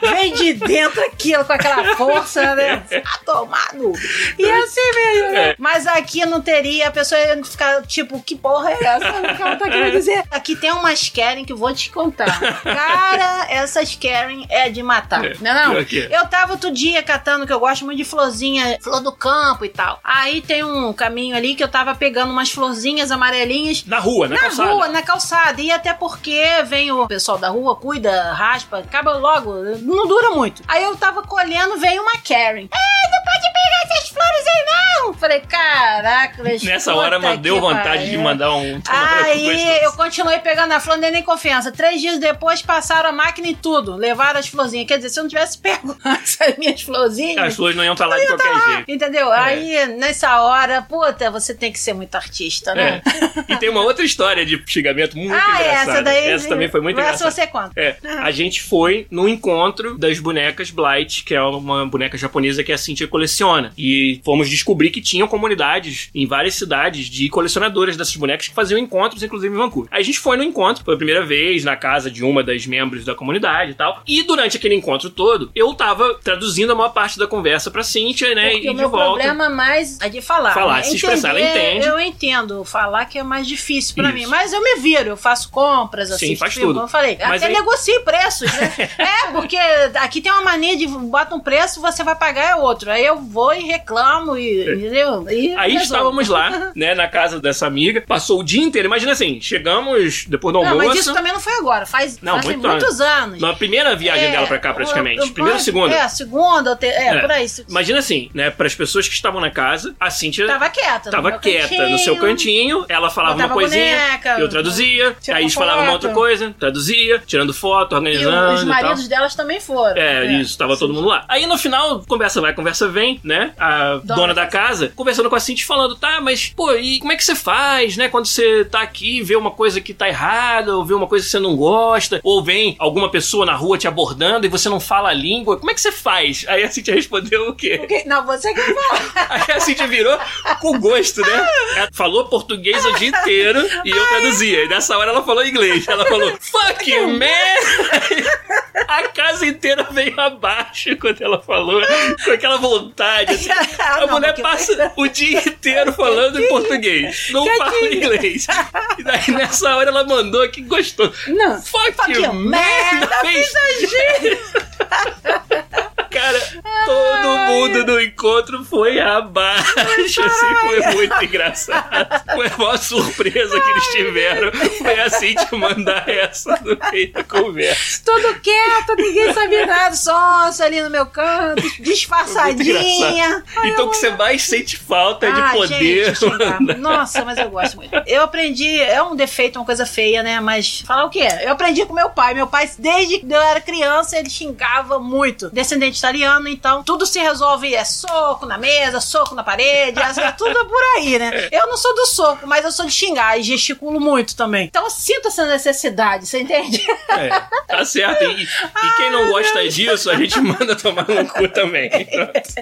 Vem de dentro aquilo com aquela força, né? A tomar no. E é assim mesmo, né? É. Mas aqui não teria, a pessoa ia ficar tipo, que porra é essa? O que ela tá querendo dizer? Aqui tem umas Karen que vou te contar. Cara, essas Karen é de matar, é, não é não? Eu tava outro dia catando, que eu gosto muito de florzinha, flor do campo e tal. Aí tem um caminho ali que eu tava pegando umas florzinhas amarelinhas. Na rua, na, na calçada. Na rua, na calçada. E até porque vem o pessoal da rua, cuida, raspa, acaba logo, não dura muito. Aí eu tava colhendo, vem uma Karen. Ei, não pode pegar essas flores aí não! Falei, caraca, Nessa hora deu vontade de mandar um. Aí eu continuei pegando a flor, não nem confiança. Três dias depois passaram a máquina e tudo, levaram as florzinhas. Quer dizer, se eu não tivesse pego essas minhas florzinhas. As flores não iam estar lá de qualquer tá jeito. Entendeu? É. Aí, nessa hora, puta, você tem que ser muito artista, né? É. E tem uma outra história de xingamento muito ah, engraçada. Essa daí. Essa também foi muito engraçada. Essa você conta. É. A gente foi no encontro das bonecas Blight, que é uma boneca japonesa que a Cintia coleciona. E fomos descobrir que tinham comunidades em várias cidades de colecionadoras dessas bonecas que faziam encontros, inclusive em Vancouver. Aí a gente foi no encontro, foi a primeira vez, na casa de uma das membros da comunidade e tal. E durante aquele encontro todo, eu tava traduzindo a maior parte da conversa pra Cintia, né? Porque e o meu volta. problema mais é de falar. Falar, né? se Entender, expressar, ela entende. Eu entendo. Falar que é mais difícil pra Isso. mim. Mas eu me viro, eu faço compras, assim. Sim, faz tudo. Como eu falei. Mas até aí... negocie preços, né? é, porque aqui tem uma mania de bota um preço, você vai pagar é outro. Aí eu vou e reclamo e. É. Entendeu? E aí resolvo. estávamos lá, né, na casa dessa amiga. Passou o dia inteiro. Imagina assim, chegamos depois do almoço. Não, mas isso também não foi agora. Faz, não, faz muito muitos anos. Na primeira viagem é, dela pra cá, praticamente. Primeira ou segunda. É, segunda, te, é, é, por aí. Imagina assim, né, para as pessoas que estavam na casa, a Cintia. Tava quieta. Tava quieta cantinho, no seu cantinho. Ela falava uma coisinha. Boneca, eu traduzia. Aí eles falavam uma outra coisa, traduzia, tirando foto, organizando. E os maridos delas também foram. É, é isso, tava sim. todo mundo lá. Aí no final, conversa vai, conversa vem, né? A dona, dona da casa conversando com a Cintia falando, tá, mas pô, e como é que você faz, né? Quando você tá aqui e vê uma coisa que tá errada, ou vê uma coisa que você não gosta, ou vem alguma pessoa na rua te abordando e você não fala a língua, como é que você faz? Aí a Cintia respondeu o quê? Okay. Não, você quer falar. Aí a Cintia virou com gosto, né? Ela falou português o dia inteiro e eu traduzia. E nessa hora ela falou inglês. Ela falou, fuck you, man! A casa inteira veio abaixo quando ela falou, com aquela vontade. Assim. a não, mulher passa o dia inteiro falando em português, não fala inglês. E daí nessa hora ela mandou que gostou. Não, fuck, fuck you, man! Fez... Cara, todo mundo no encontro foi abaixo. Assim, foi muito engraçado. Foi a maior surpresa que eles tiveram. Foi assim de mandar essa no meio da conversa. Tudo quieto, ninguém sabia nada. Sonsa ali no meu canto, disfarçadinha. então o que você mais sente falta é de ah, poder. Gente, Nossa, mas eu gosto muito. Eu aprendi, é um defeito, uma coisa feia, né? Mas falar o quê? Eu aprendi com meu pai. Meu pai, desde que eu era criança, ele xingava muito. Descendente italiano, então tudo se resolve é soco na mesa, soco na parede, é tudo por aí, né? Eu não sou do soco, mas eu sou de xingar e gesticulo muito também. Então eu sinto essa necessidade, você entende? É, tá certo. E, e quem não gosta disso, a gente manda tomar no cu também.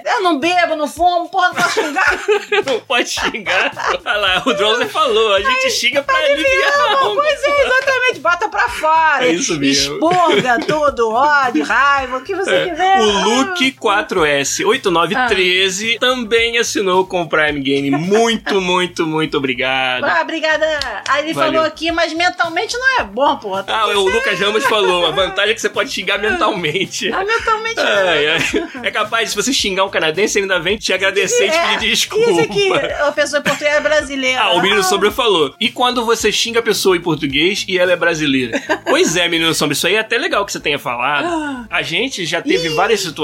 Eu não bebo, não fumo, porra, não posso xingar. não pode xingar. Olha lá, o Drowser falou, a gente xinga pra aliviar. Pois é, exatamente, bota pra fora. É isso mesmo. Expurga tudo, ódio, raiva, o que você é. quiser. O Luke 4S 8913 ah. também assinou com o Prime Game. Muito, muito, muito obrigado. Ah, obrigada. Aí ele Valeu. falou aqui, mas mentalmente não é bom, porra. Ah, o Lucas Ramos falou, a vantagem é que você pode xingar mentalmente. Ah, mentalmente é. É capaz, se você xingar um canadense, ele ainda vem te agradecer e te pedir é. desculpa. Isso aqui, a pessoa portuguesa é brasileira. Ah, o menino Sombra falou. E quando você xinga a pessoa em português e ela é brasileira? pois é, menino Sombra, isso aí é até legal que você tenha falado. Ah. A gente já teve Ih. várias situações.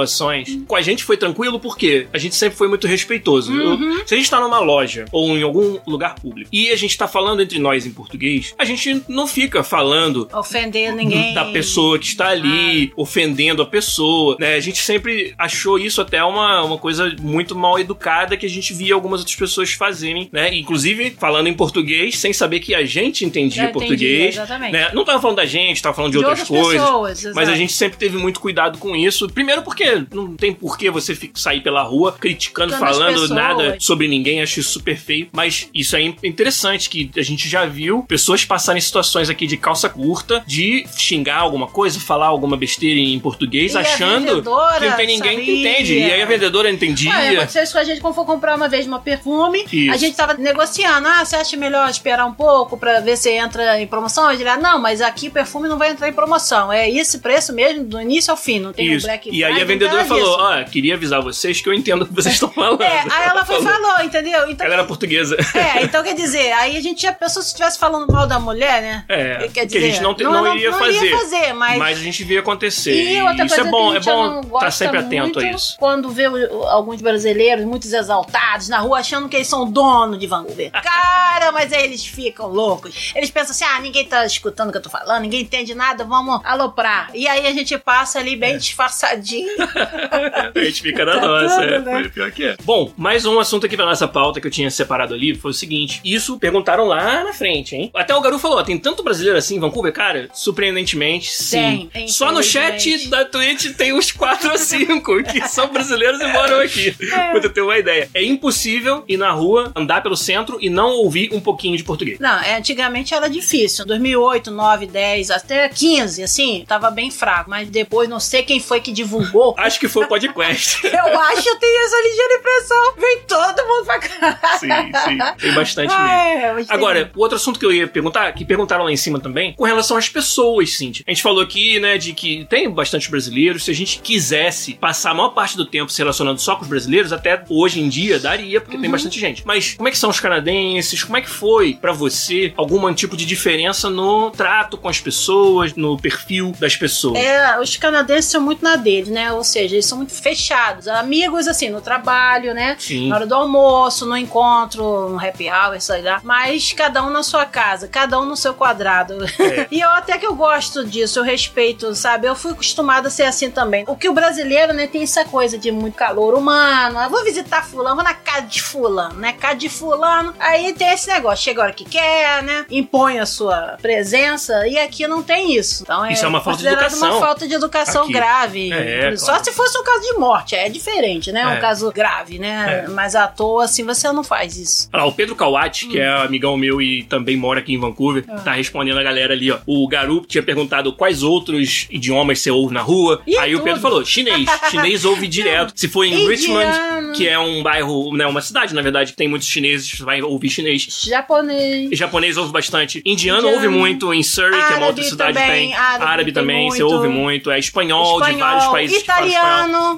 Com a gente foi tranquilo porque a gente sempre foi muito respeitoso. Uhum. Se a gente tá numa loja ou em algum lugar público e a gente tá falando entre nós em português, a gente não fica falando ofendendo ninguém da pessoa que está ali, ah. ofendendo a pessoa, né? A gente sempre achou isso até uma, uma coisa muito mal educada que a gente via algumas outras pessoas fazerem, né? Inclusive falando em português sem saber que a gente entendia português, entendi, né? Não tava falando da gente, tava falando de, de outras, outras, coisas, pessoas, mas a gente sempre teve muito cuidado com isso. Primeiro porque não tem por que você sair pela rua criticando, falando nada sobre ninguém, acho isso super feio, mas isso é interessante que a gente já viu pessoas passarem situações aqui de calça curta, de xingar alguma coisa, falar alguma besteira em português, e achando que não tem ninguém sabia. que entende. E aí a vendedora entendia. Ué, aconteceu isso com a gente quando for comprar uma vez uma perfume, isso. a gente tava negociando, ah, você acha melhor esperar um pouco pra ver se entra em promoção? Eu diria, ah, não, mas aqui perfume não vai entrar em promoção, é esse preço mesmo, do início ao fim, não tem isso. um Black E aí a vendedora falou, ó, oh, queria avisar vocês que eu entendo o que vocês estão falando. É, aí ela foi falou, entendeu? Então, ela era portuguesa. É, então quer dizer, aí a gente já pensou se estivesse falando mal da mulher, né? É, quer dizer, que a gente não, te, não, não, não, iria não fazer. Iria fazer mas... mas a gente via acontecer. E, outra isso é bom, é bom estar tá sempre atento a isso. Quando vê alguns brasileiros muito exaltados na rua achando que eles são dono de Vancouver. Cara, mas aí eles ficam loucos. Eles pensam assim: ah, ninguém tá escutando o que eu tô falando, ninguém entende nada, vamos aloprar. E aí a gente passa ali bem é. disfarçadinho. a gente fica na tá nossa, tudo, é. Né? Pior que é. Bom, mais um assunto aqui pra nossa pauta que eu tinha separado ali foi o seguinte: isso perguntaram lá na frente, hein? Até o Garu falou: tem tanto brasileiro assim em Vancouver? Cara, surpreendentemente, sim. Tem, Só no chat da Twitch tem uns 4 ou 5 que são brasileiros e moram aqui. É. Pra tu ter uma ideia. É impossível ir na rua, andar pelo centro e não ouvir um pouquinho de português. Não, é, antigamente era difícil. 2008, 9, 10, até 15, assim, tava bem fraco. Mas depois, não sei quem foi que divulgou. Acho que foi o podcast. eu acho, eu tenho essa ligeira impressão. Vem todo mundo pra cá. Sim, sim. Tem bastante ah, mesmo. Agora, o outro assunto que eu ia perguntar, que perguntaram lá em cima também, com relação às pessoas, Cintia. A gente falou aqui, né, de que tem bastante brasileiros. Se a gente quisesse passar a maior parte do tempo se relacionando só com os brasileiros, até hoje em dia daria, porque uhum. tem bastante gente. Mas como é que são os canadenses? Como é que foi para você algum tipo de diferença no trato com as pessoas, no perfil das pessoas? É, os canadenses são muito na deles, né? Ou seja, eles são muito fechados. Amigos, assim, no trabalho, né? Sim. Na hora do almoço, no encontro, no happy hour, sei lá. Mas cada um na sua casa, cada um no seu quadrado. É. e eu até que eu gosto disso, eu respeito, sabe? Eu fui acostumada a ser assim também. O que o brasileiro, né, tem essa coisa de muito calor humano. Eu vou visitar fulano, vou na casa de fulano, né? Casa de fulano. Aí tem esse negócio, chega a hora que quer, né? Impõe a sua presença e aqui não tem isso. Então é isso é uma falta de educação. uma falta de educação aqui. grave. É, Só se fosse um caso de morte, é diferente, né? É. Um caso grave, né? É. Mas à toa, assim, você não faz isso. Olha lá, o Pedro Kawati, hum. que é amigão meu e também mora aqui em Vancouver, ah. tá respondendo a galera ali, ó. O Garu tinha perguntado quais outros idiomas você ouve na rua. E Aí tudo. o Pedro falou, chinês. chinês ouve direto. Se for em Indiano. Richmond, que é um bairro, né, uma cidade, na verdade, que tem muitos chineses, você vai ouvir chinês. Japonês. Japonês ouve bastante. Indiano, Indiano. ouve muito. Em Surrey, árabe que é uma outra cidade, também. tem. Árabe, árabe também, você ouve muito. É espanhol, espanhol de vários países italiano.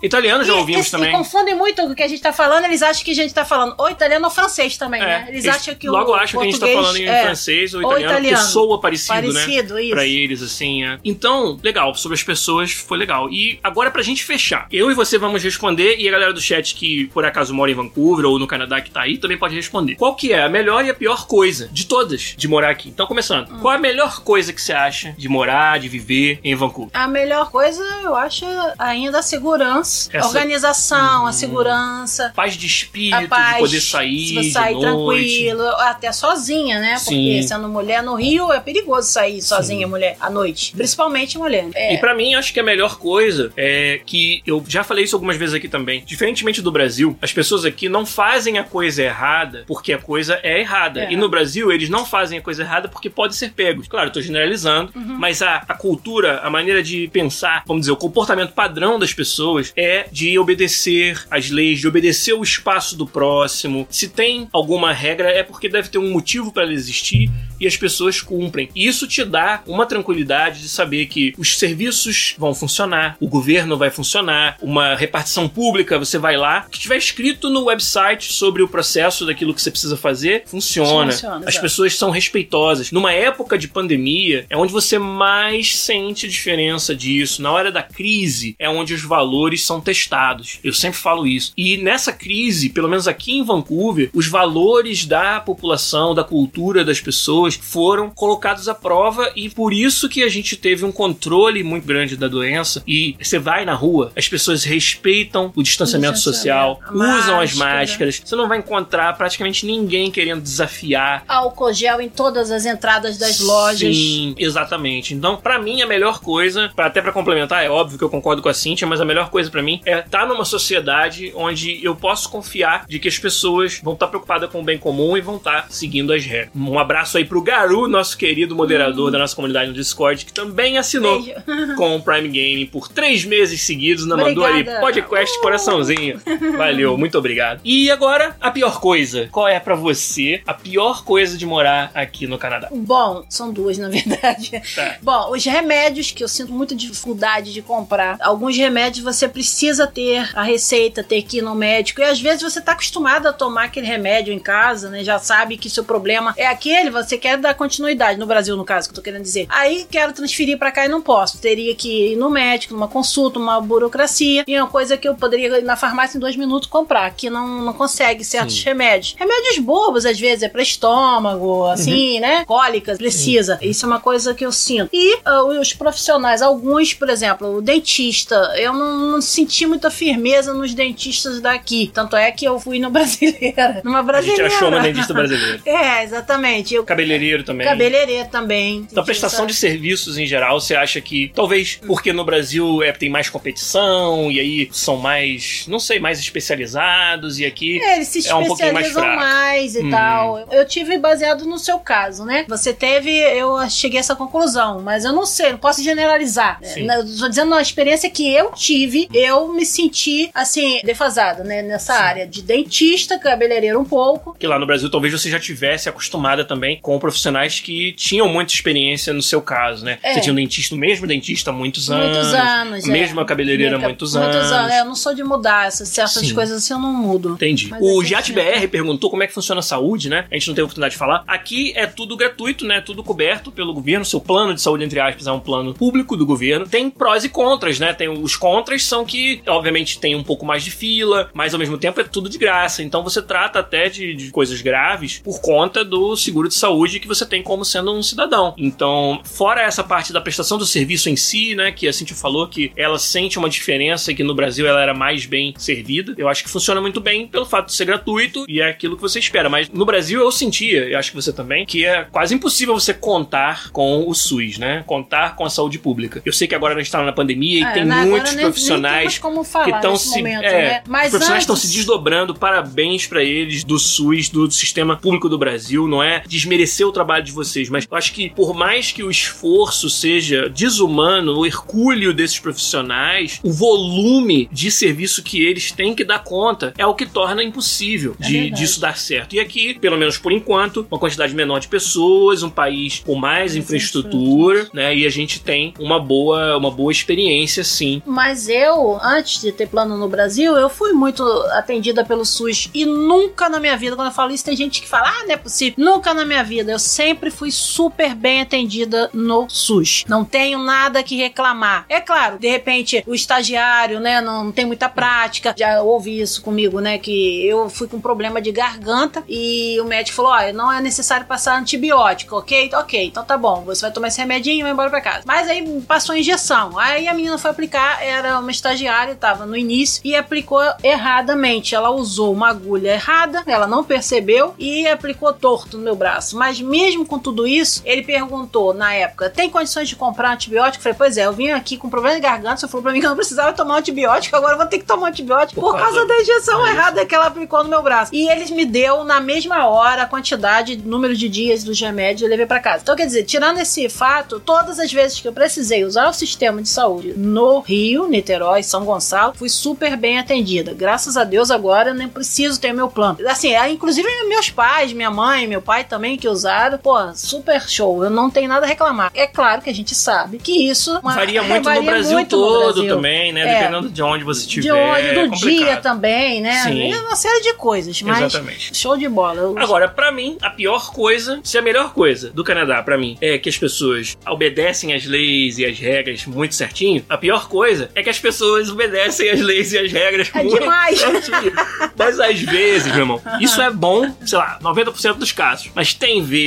Italiano já ouvimos esse, também. confundem muito o que a gente tá falando, eles acham que a gente tá falando ou italiano ou francês também, É, né? Eles, eles acham que o Logo acham que a gente tá português falando em é, francês ou ou italiano, porque italiano. soa parecido, Parecido, né? isso. Pra eles, assim. é. Então, legal, sobre as pessoas foi legal. E agora pra gente fechar. Eu e você vamos responder e a galera do chat que por acaso mora em Vancouver ou no Canadá que tá aí também pode responder. Qual que é a melhor e a pior coisa de todas de morar aqui? Então, começando. Hum. Qual é a melhor coisa que você acha de morar, de viver em Vancouver? A melhor coisa, eu acho, ainda a segurança, Essa- organização, a segurança. Paz de espírito, A paz, de poder sair, sair de noite. tranquilo, até sozinha, né? Porque Sim. sendo mulher no Rio é perigoso sair sozinha, mulher, à noite. Principalmente mulher. É, E pra mim, acho que a melhor coisa é que eu já falei isso algumas vezes aqui também. Diferentemente do Brasil, as pessoas aqui não fazem a coisa errada porque a coisa é errada. É. E no Brasil, eles não fazem a coisa errada porque pode ser pegos. Claro, eu tô generalizando, Uhum. mas a, a cultura, a maneira de pensar, vamos dizer, o comportamento padrão das pessoas é de obedecer às leis, de obedecer o espaço do próximo. Se tem alguma regra, é porque deve ter um motivo para ela existir e as pessoas cumprem. E isso te dá uma tranquilidade de saber que os serviços vão funcionar, o governo vai funcionar, uma repartição pública, você vai lá, o que tiver escrito no website sobre o processo daquilo que você precisa fazer, funciona. Funciona, As pessoas são respeitosas. Numa época de pandemia, é onde você mais sente a diferença disso. Na hora da crise, é onde os valores são testados. Eu sempre falo isso. E nessa crise, pelo menos aqui em Vancouver, os valores da população, da cultura das pessoas foram colocados à prova e por isso que a gente teve um controle muito grande da doença. E você vai na rua, as pessoas respeitam o distanciamento social, usam as Máscara. máscaras. Você não vai encontrar praticamente ninguém querendo desafiar álcool gel em todas as entradas das lojas. Sim, exatamente. Então, pra mim, a melhor coisa, pra- até pra complementar, é óbvio que eu concordo com a Cintia, mas a melhor coisa pra mim é estar numa sociedade onde eu posso confiar de que as pessoas vão estar preocupadas com o bem comum e vão estar seguindo as regras. Um abraço aí pro Garu, nosso querido moderador da nossa comunidade no Discord, que também assinou Beijo. com o Prime Gaming por três meses seguidos, não mandou ali podcast coraçãozinho. Valeu, muito obrigado. E agora, a pior coisa. Qual é pra você a pior coisa de morar aqui no Canadá? Bom, são duas, na verdade. Tá. Bom, os remédios, que eu sinto muita dificuldade de comprar. Alguns remédios você precisa ter a receita, ter que ir no médico. E às vezes você tá acostumado a tomar aquele remédio em casa, né? Já sabe que seu problema é aquele, você quer dar continuidade. No Brasil, no caso, que eu tô querendo dizer. Aí quero transferir pra cá e não posso. Teria que ir no médico, numa consulta, uma burocracia. E é uma coisa que eu poderia ir na farmácia em dois minutos comprar. Aqui não, não consegue certos Sim. remédios. Remédios bobos, às vezes, é pra estômago, assim, né? Cólicas, precisa. Isso é uma coisa que eu sinto. E ah, os profissionais, alguns, por exemplo, o dentista, eu não, não senti muita firmeza nos dentistas daqui. Tanto é que eu fui no brasileira. Numa A gente brasileira. achou uma dentista brasileira. É, exatamente. Eu, Cabeleireiro também. cabeleireiro também. Então, prestação de serviços em geral, você acha que talvez porque no Brasil é, tem mais competição e aí são mais, não sei, mais especializados e aqui É, eles se é um pouquinho mais fraco. mais, e Hum. tal. Eu tive baseado no seu caso, né? Você teve, eu cheguei a essa conclusão, mas eu não sei, não posso generalizar. Sim. né? Tô dizendo a experiência que eu tive, eu me senti, assim, defasada, né? Nessa área de dentista, cabeleireiro um pouco. Que lá no Brasil talvez você já tivesse acostumada também com profissionais que tinham muita experiência no seu caso, né? É. Você tinha um dentista, o mesmo dentista há muitos anos. Muitos anos, a é. mesma cabeleireira há muitos, Muitos anos. anos. É, eu não sou de mudar essas certas Sim. coisas assim, eu não mudo. Entendi. Mas o é que Giat tinha- BR perguntou como é que funciona a saúde, né? A gente não teve oportunidade de falar. Aqui é tudo gratuito, né? Tudo coberto pelo governo. Seu plano de saúde, entre aspas, é um plano público do governo. Tem prós e contras, né? Tem os contras são que, obviamente, tem um pouco mais de fila, mas ao mesmo tempo é tudo de graça. Então você trata até de, de coisas graves por conta do seguro de saúde que você tem como sendo um cidadão. Então, fora essa parte da prestação do serviço em si, né? Que a Cintia falou que ela sente uma diferença que no Brasil ela era mais bem servida. Eu acho que funciona muito bem pelo fato de ser gratuito e é aquilo que você espera. Mas no Brasil eu sentia, eu acho que você também, que é quase impossível você contar com o SUS, né? Contar com a saúde pública. Eu sei que agora a gente tá na pandemia e É, tem né, muitos nem- profissionais falar que estão se. momento, é, né? Mas profissionais estão antes- se desdobrando. Parabéns pra eles do SUS, do sistema público do Brasil. Não é desmerecer o trabalho de vocês, mas eu acho que por mais que o esforço seja desumano, o hercúleo desses profissionais, o volume de serviço que eles têm que dar conta é o que torna impossível é de, disso dar certo. E aqui, pelo menos por enquanto, uma quantidade menor de pessoas, um país com mais infraestrutura, né? E a gente tem uma boa, uma boa experiência, sim. Mas eu, antes de ter plano no Brasil, eu fui muito atendida pelo SUS e nunca na minha vida, quando eu falo isso, tem gente que fala, ah, não é possível. Nunca na minha vida. Eu sempre fui super bem atendida no SUS. Não tenho nada que reclamar. É claro, de repente, o estagiário, né, não tem muita prática. Já ouvi isso comigo, né, que eu fui com problema de garganta e o médico falou, olha, não é necessário passar antibiótico, ok? Ok, então tá bom, você vai tomar esse remedinho e vai embora pra casa. Mas aí passou a injeção. Aí a menina foi aplicar, era uma estagiária, tava no início, e aplicou erradamente. Ela usou uma agulha errada, ela não percebeu e aplicou torto no meu braço. Mas mesmo com tudo isso, ele perguntou na época: tem condições de comprar antibiótico? Eu falei, pois é, eu vim aqui com problema de garganta, você falou pra mim que eu não precisava tomar antibiótico, agora eu vou ter que tomar antibiótico por, por causa, da injeção errada que ela aplicou no meu braço. E eles me deu na mesma hora a quantidade, número de dias dos remédios e levei para casa. Então, quer dizer, tirando esse fato, todas as vezes que eu precisei usar o sistema de saúde no Rio, Niterói, São Gonçalo, fui super bem atendida. Graças a Deus, agora eu nem preciso ter meu plano. Assim, é, inclusive meus pais, minha mãe, meu pai também que usaram, pô, super show. Eu não tenho nada a reclamar. É claro que a gente sabe que isso varia muito, varia no, Brasil muito todo no Brasil também, né? É, Dependendo de onde você estiver. De onde, do é dia também, né? Sim. É uma série de coisas. Mas Exatamente. Show de bola. Eu... Agora, para mim, a pior coisa, se a melhor coisa do Canadá para mim é que as pessoas obedecem as leis e as regras muito certinho, a pior coisa é que as pessoas obedecem as leis e as regras é muito demais. certinho. Mas às vezes, meu irmão, isso é bom, sei lá, 90% dos casos. Mas tem vezes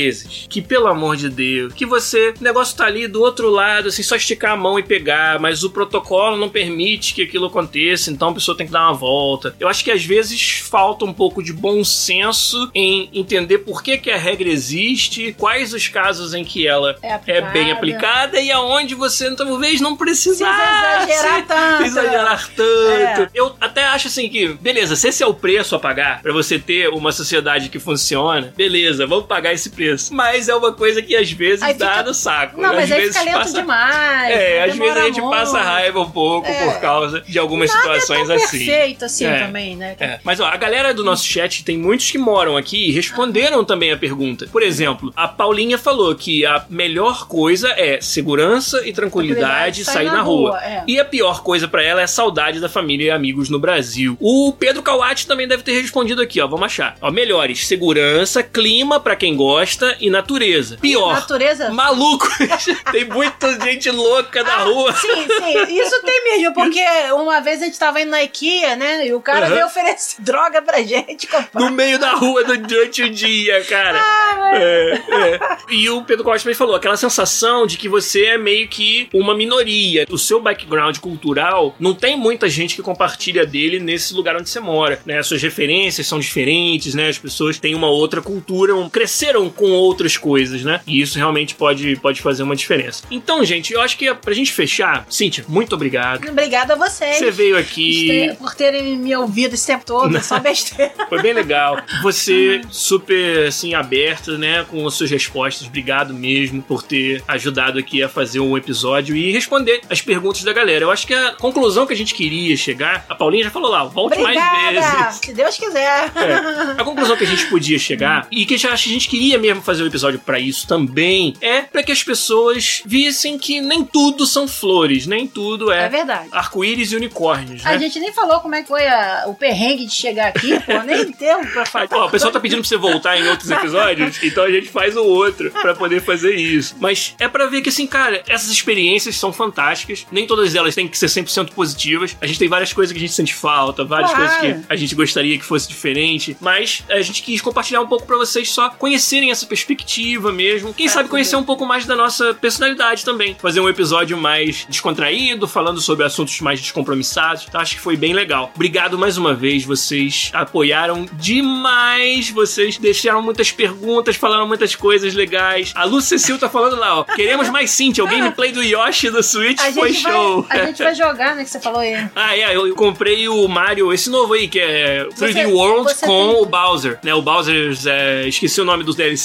que, pelo amor de Deus, que você, o negócio tá ali do outro lado, assim, só esticar a mão e pegar, mas o protocolo não permite que aquilo aconteça, então a pessoa tem que dar uma volta. Eu acho que às vezes falta um pouco de bom senso em entender por que, que a regra existe, quais os casos em que ela é, é bem aplicada e aonde você talvez não precisasse exagerar tanto. Exagerar tanto. É. Eu até acho assim que, beleza, se esse é o preço a pagar para você ter uma sociedade que funciona, beleza, vamos pagar esse preço. Mas é uma coisa que às vezes aí dá fica... no saco. Não, às mas vezes aí fica passa... demais. É, às vezes a gente muito. passa raiva um pouco é. por causa de algumas Nada situações é assim. perfeito assim é. também, né? É. Mas ó, a galera do nosso chat tem muitos que moram aqui e responderam também a pergunta. Por exemplo, a Paulinha falou que a melhor coisa é segurança e tranquilidade, sair, na, na rua. rua. É. E a pior coisa para ela é saudade da família e amigos no Brasil. O Pedro Kawati também deve ter respondido aqui, ó. Vamos achar. Ó, melhores: segurança, clima para quem gosta e natureza. Pior. Natureza? Maluco. tem muita gente louca na ah, rua. Sim, sim. Isso tem mesmo, porque uma vez a gente tava indo na IKEA, né? E o cara uhum. veio oferecer droga pra gente comprar. No meio da rua durante o dia, cara. Ah, é, é. E o Pedro Costa também falou aquela sensação de que você é meio que uma minoria. O seu background cultural não tem muita gente que compartilha dele nesse lugar onde você mora, né? As suas referências são diferentes, né? As pessoas têm uma outra cultura, cresceram com outras coisas, né? E isso realmente pode, pode fazer uma diferença. Então, gente, eu acho que pra gente fechar, Cíntia, muito obrigado. Obrigada a vocês. Você veio aqui. Por terem me ouvido esse tempo todo, só besteira. Foi bem legal. Você super, assim, aberto, né? Com as suas respostas. Obrigado mesmo por ter ajudado aqui a fazer um episódio e responder as perguntas da galera. Eu acho que a conclusão que a gente queria chegar, a Paulinha já falou lá, volte Obrigada, mais vezes. Se Deus quiser. É, a conclusão que a gente podia chegar e que a gente queria mesmo fazer um episódio para isso também é para que as pessoas vissem que nem tudo são flores, nem tudo é, é arco-íris e unicórnios. Né? A gente nem falou como é que foi a, o perrengue de chegar aqui, pô, nem tempo pra falar. O pessoal tá pedindo pra você voltar em outros episódios, então a gente faz o outro para poder fazer isso. Mas é para ver que, assim, cara, essas experiências são fantásticas, nem todas elas têm que ser 100% positivas. A gente tem várias coisas que a gente sente falta, várias claro. coisas que a gente gostaria que fosse diferente, mas a gente quis compartilhar um pouco para vocês só conhecerem essa perspectiva mesmo. Quem é, sabe conhecer um pouco mais da nossa personalidade também. Fazer um episódio mais descontraído, falando sobre assuntos mais descompromissados. Então acho que foi bem legal. Obrigado mais uma vez, vocês apoiaram demais, vocês deixaram muitas perguntas, falaram muitas coisas legais. A Lu Cecil tá falando lá, ó. Queremos mais Cintia, o gameplay do Yoshi do Switch a foi show. Vai, a gente vai jogar, né, que você falou aí. Ah, é, eu comprei o Mario, esse novo aí, que é 3D você, World você com tem... o Bowser, né? O Bowser, é, esqueci o nome dos DLC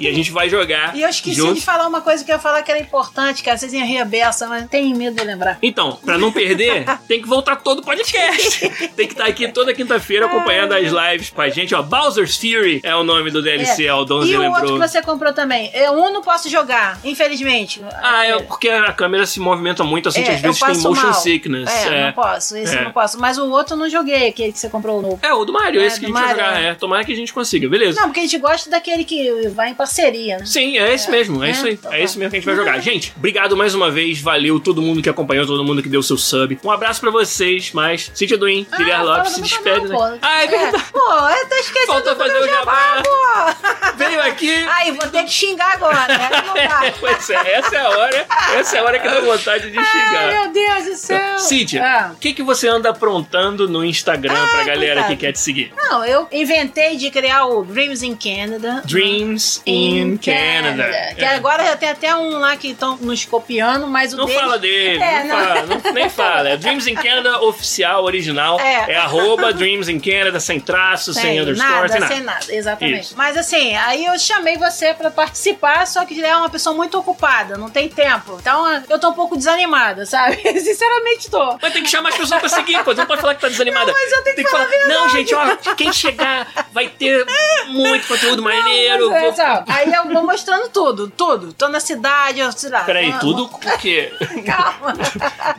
E a gente vai jogar. e eu esqueci junto. de falar uma coisa que eu ia falar que era importante, cara. Vocês iam rir a beça, mas tenho medo de lembrar. Então, pra não perder, tem que voltar todo o podcast. tem que estar aqui toda quinta-feira acompanhando as lives com a gente. Ó, Bowser's Fury é o nome do DLC, É. ó, o Donzi E o outro que você comprou também. Eu um não posso jogar, infelizmente. Ah, é porque a câmera se movimenta muito, assim, que É, às vezes tem motion mal. sickness. É, É, não posso. Esse É. eu não posso. Mas o outro eu não joguei, aquele que você comprou novo. É, o do Mario, É, esse que a gente vai Mario, jogar. é. É, tomara que a gente consiga, beleza? Não, porque a gente gosta daquele que vai em parceria, né? Sim, é esse mesmo, é, É, isso aí. então É tá. esse mesmo que a gente vai jogar. Gente, obrigado mais uma vez, valeu todo mundo que acompanhou, todo mundo que deu seu sub. Um abraço pra vocês, mas Cintia Duin, Ah, Guilherme Lopes se despede, canal, né? Ah, é verdade. Pô, eu tô esquecendo Faltou fazer o jabá. pô. Veio aqui. Aí, vou ter que xingar agora, né? Não dá. pois é, essa é a hora, essa é a hora que dá vontade de Ai, xingar. meu Deus do céu. Cíntia, Ah. o que, que você anda aprontando no Instagram pra galera coitado. que quer te seguir? Não, eu inventei de criar o Dreams in Canada. Dreams in Canada. Que É. agora já tem até um lá que estão nos copiando, mas o Não deles... fala dele, É, não, fala, não- nem fala. É Dreams in Canada oficial, original. É. É, arroba Dreams in Canada, sem traço, sem, Sem underscore, nada, sem nada. sem nada, exatamente. Isso. Mas assim, aí eu chamei você pra participar, só que já é uma pessoa muito ocupada, não tem tempo. Então eu tô um pouco desanimada, sabe? Sinceramente tô. Mas tem que chamar as pessoas pra seguir, pô. Você não pode falar que tá desanimada. Não, mas eu tenho que falar a Não, gente, ó, quem chegar vai ter muito conteúdo maneiro. É? Aí eu vou mostrando tudo, tudo. Tô na cidade, eu sei lá. Peraí, vou- tudo o quê? Calma.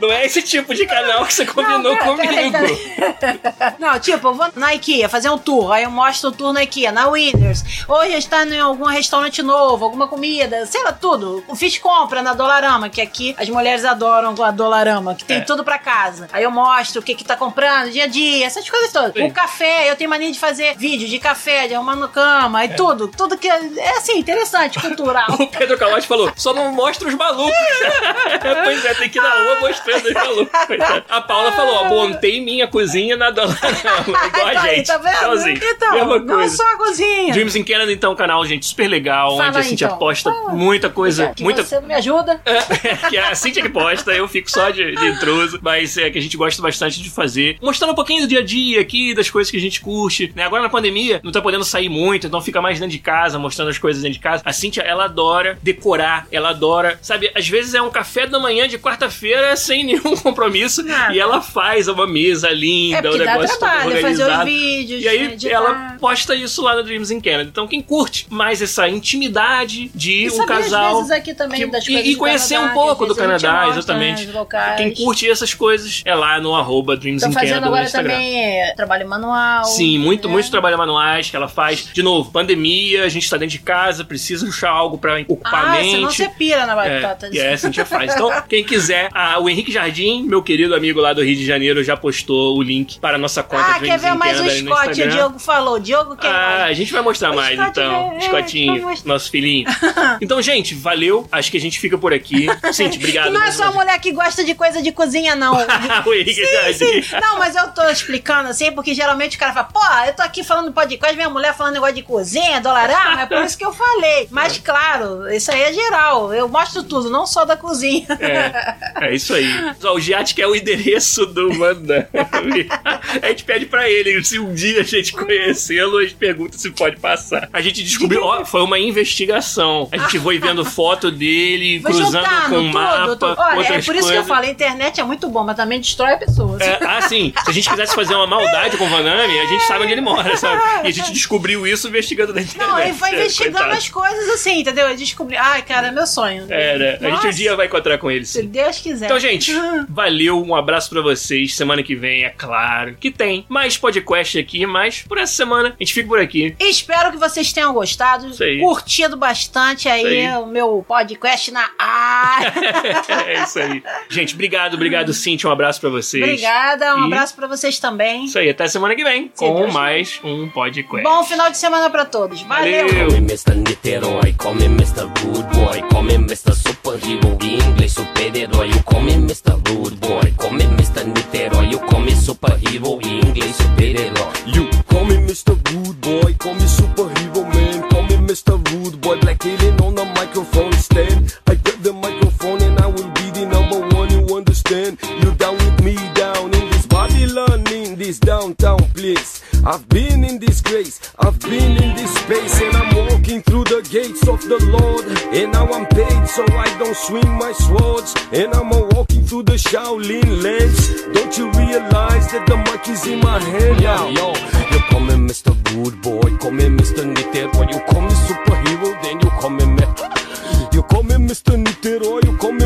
Não é esse tipo de canal que você combinou Não, pera- comigo. peraí, peraí. Não, tipo, eu vou na IKEA fazer um tour, aí eu mostro o tour na IKEA, na Winners. Hoje está em algum restaurante novo, alguma comida, sei lá, tudo. Eu fiz compra na Dolarama, que aqui as mulheres adoram a Dolarama, que tem É. tudo pra casa. Aí eu mostro o que que tá comprando, dia a dia, essas coisas todas. Sim. O café, eu tenho mania de fazer vídeo de café, de arrumar no cama, e tudo. Tudo que é, é assim, interessante, cultural. O Pedro Calote falou, só não mostra os malucos. pois é, tem que ir na rua mostrando os malucos. A Paula falou, ó, montei minha cozinha na Dolarama. Igual a Então aí, gente. tá vendo? Igualzinho. Então, Mesma não coisa. só a cozinha. Dreams in Canada, então, canal, gente, super legal, Fala onde a Cintia então. posta Fala. muita coisa, Que muita Você me ajuda? É, que é a Cintia que posta, eu fico só de, de intruso, mas é que a gente gosta bastante de fazer. Mostrando um pouquinho do dia a dia aqui, das coisas que a gente curte, né? Agora na pandemia, não tá podendo sair muito, então fica mais dentro de casa, mostrando as coisas dentro de casa. A Cintia, ela adora decorar, ela adora, sabe? Às vezes é um café da manhã de quarta-feira sem nenhum compromisso Nada. e ela faz uma mesa linda, É o dá negócio todo trabalho, fazer os organizado. vídeos, E aí editar. ela posta isso lá no Dreams in Canada. Então quem curte mais essa intimidade de E um casal aqui também que- das e- coisas e, conhecer Canadá, um pouco do Canadá, mostra, exatamente. né. Quem curte essas coisas é lá no arroba Dreams Tô in Canada no agora Instagram. também é, trabalho manual. Sim, muito, né? muito trabalho manuais que ela faz. De novo, pandemia, a gente tá dentro de casa, precisa achar algo pra ocupar a Ah, mente. senão você pira na batata. É, e é, assim a gente faz. Então, quem quiser, ah, o Henrique Jardim, meu querido amigo lá do Rio de Janeiro, já postou o link para a nossa conta Ah, quer ver mais o Scott? O. Diogo falou. Diogo quer Ah, a mais. gente vai mostrar O mais Scott então. é- Scottinho, nosso filhinho. Então, gente, valeu. Acho que a gente fica por aqui. Cintia, obrigado. Não é só uma mulher que gosta de coisa de cozinha, não. o Henrique Sim, Jardim. sim. Não, mas eu tô explicando assim, porque geralmente o cara fala, pô, eu tô aqui falando podcast, minha mulher falando negócio de cozinha, dolarama, é por isso que eu falei. Mas claro, isso aí é geral. Eu mostro tudo, não só da cozinha. É, é isso aí. O Giat quer o endereço do Manda. A gente pede pra ele, se um dia a gente conhecê-lo, a gente pergunta se pode passar. A gente descobriu, ó, foi uma investigação. A gente foi vendo foto dele, Vou cruzando com o mapa, tudo. Olha, é por isso que eu coisas. falo, a internet é muito bom, mas também destrói pessoas. É, ah, sim. Se a gente quisesse fazer uma maldade com o Vanami, a gente sabe onde ele mora, sabe? E a gente descobriu isso investigando na internet. Não, foi É, investigando coitado. as coisas assim, entendeu? Eu descobri. Ai, cara, é meu sonho. É, né? A gente Nossa, um dia vai encontrar com ele. Se. Deus quiser. Então, gente, valeu, um abraço pra vocês. Semana que vem, é claro, que tem mais podcast aqui, mas por essa semana a gente fica por aqui. Espero que vocês tenham gostado, curtido bastante aí, aí. o meu podcast na área. é isso aí. Gente, obrado, obrigado, Cintia. Um abraço pra vocês. Obrigada, um E- abraço pra vocês também. Isso aí, até semana que vem, com Deus mais um podcast. Bom final de semana pra todos. Valeu! Valeu. Call me Mr. Niterói, call me Mr. Rude Boy, call me Mr. Superhero, de inglês super-herói. You call me Mr. Rude Boy, call me Mr. Niterói, you call me superhero, de inglês super-herói. You call me Mr. Rude Boy, call me superhero man, call me Mr. Rude Boy, black alien on the microphone stand. I grab the microphone and I will be the number one you understand. You down with me down in this Babylon. in this downtown place. I've been in disgrace, I've been in this the gates of the Lord. And now I'm paid so I don't swing my swords. And I'm a walking through the Shaolin lands. Don't you realize that the mic is in my hand now? Yo, you call me Mr. Good Boy, call me Mr. Niterboy, you call me superhero, then you call me me. You call me Mr. Niterói, you call me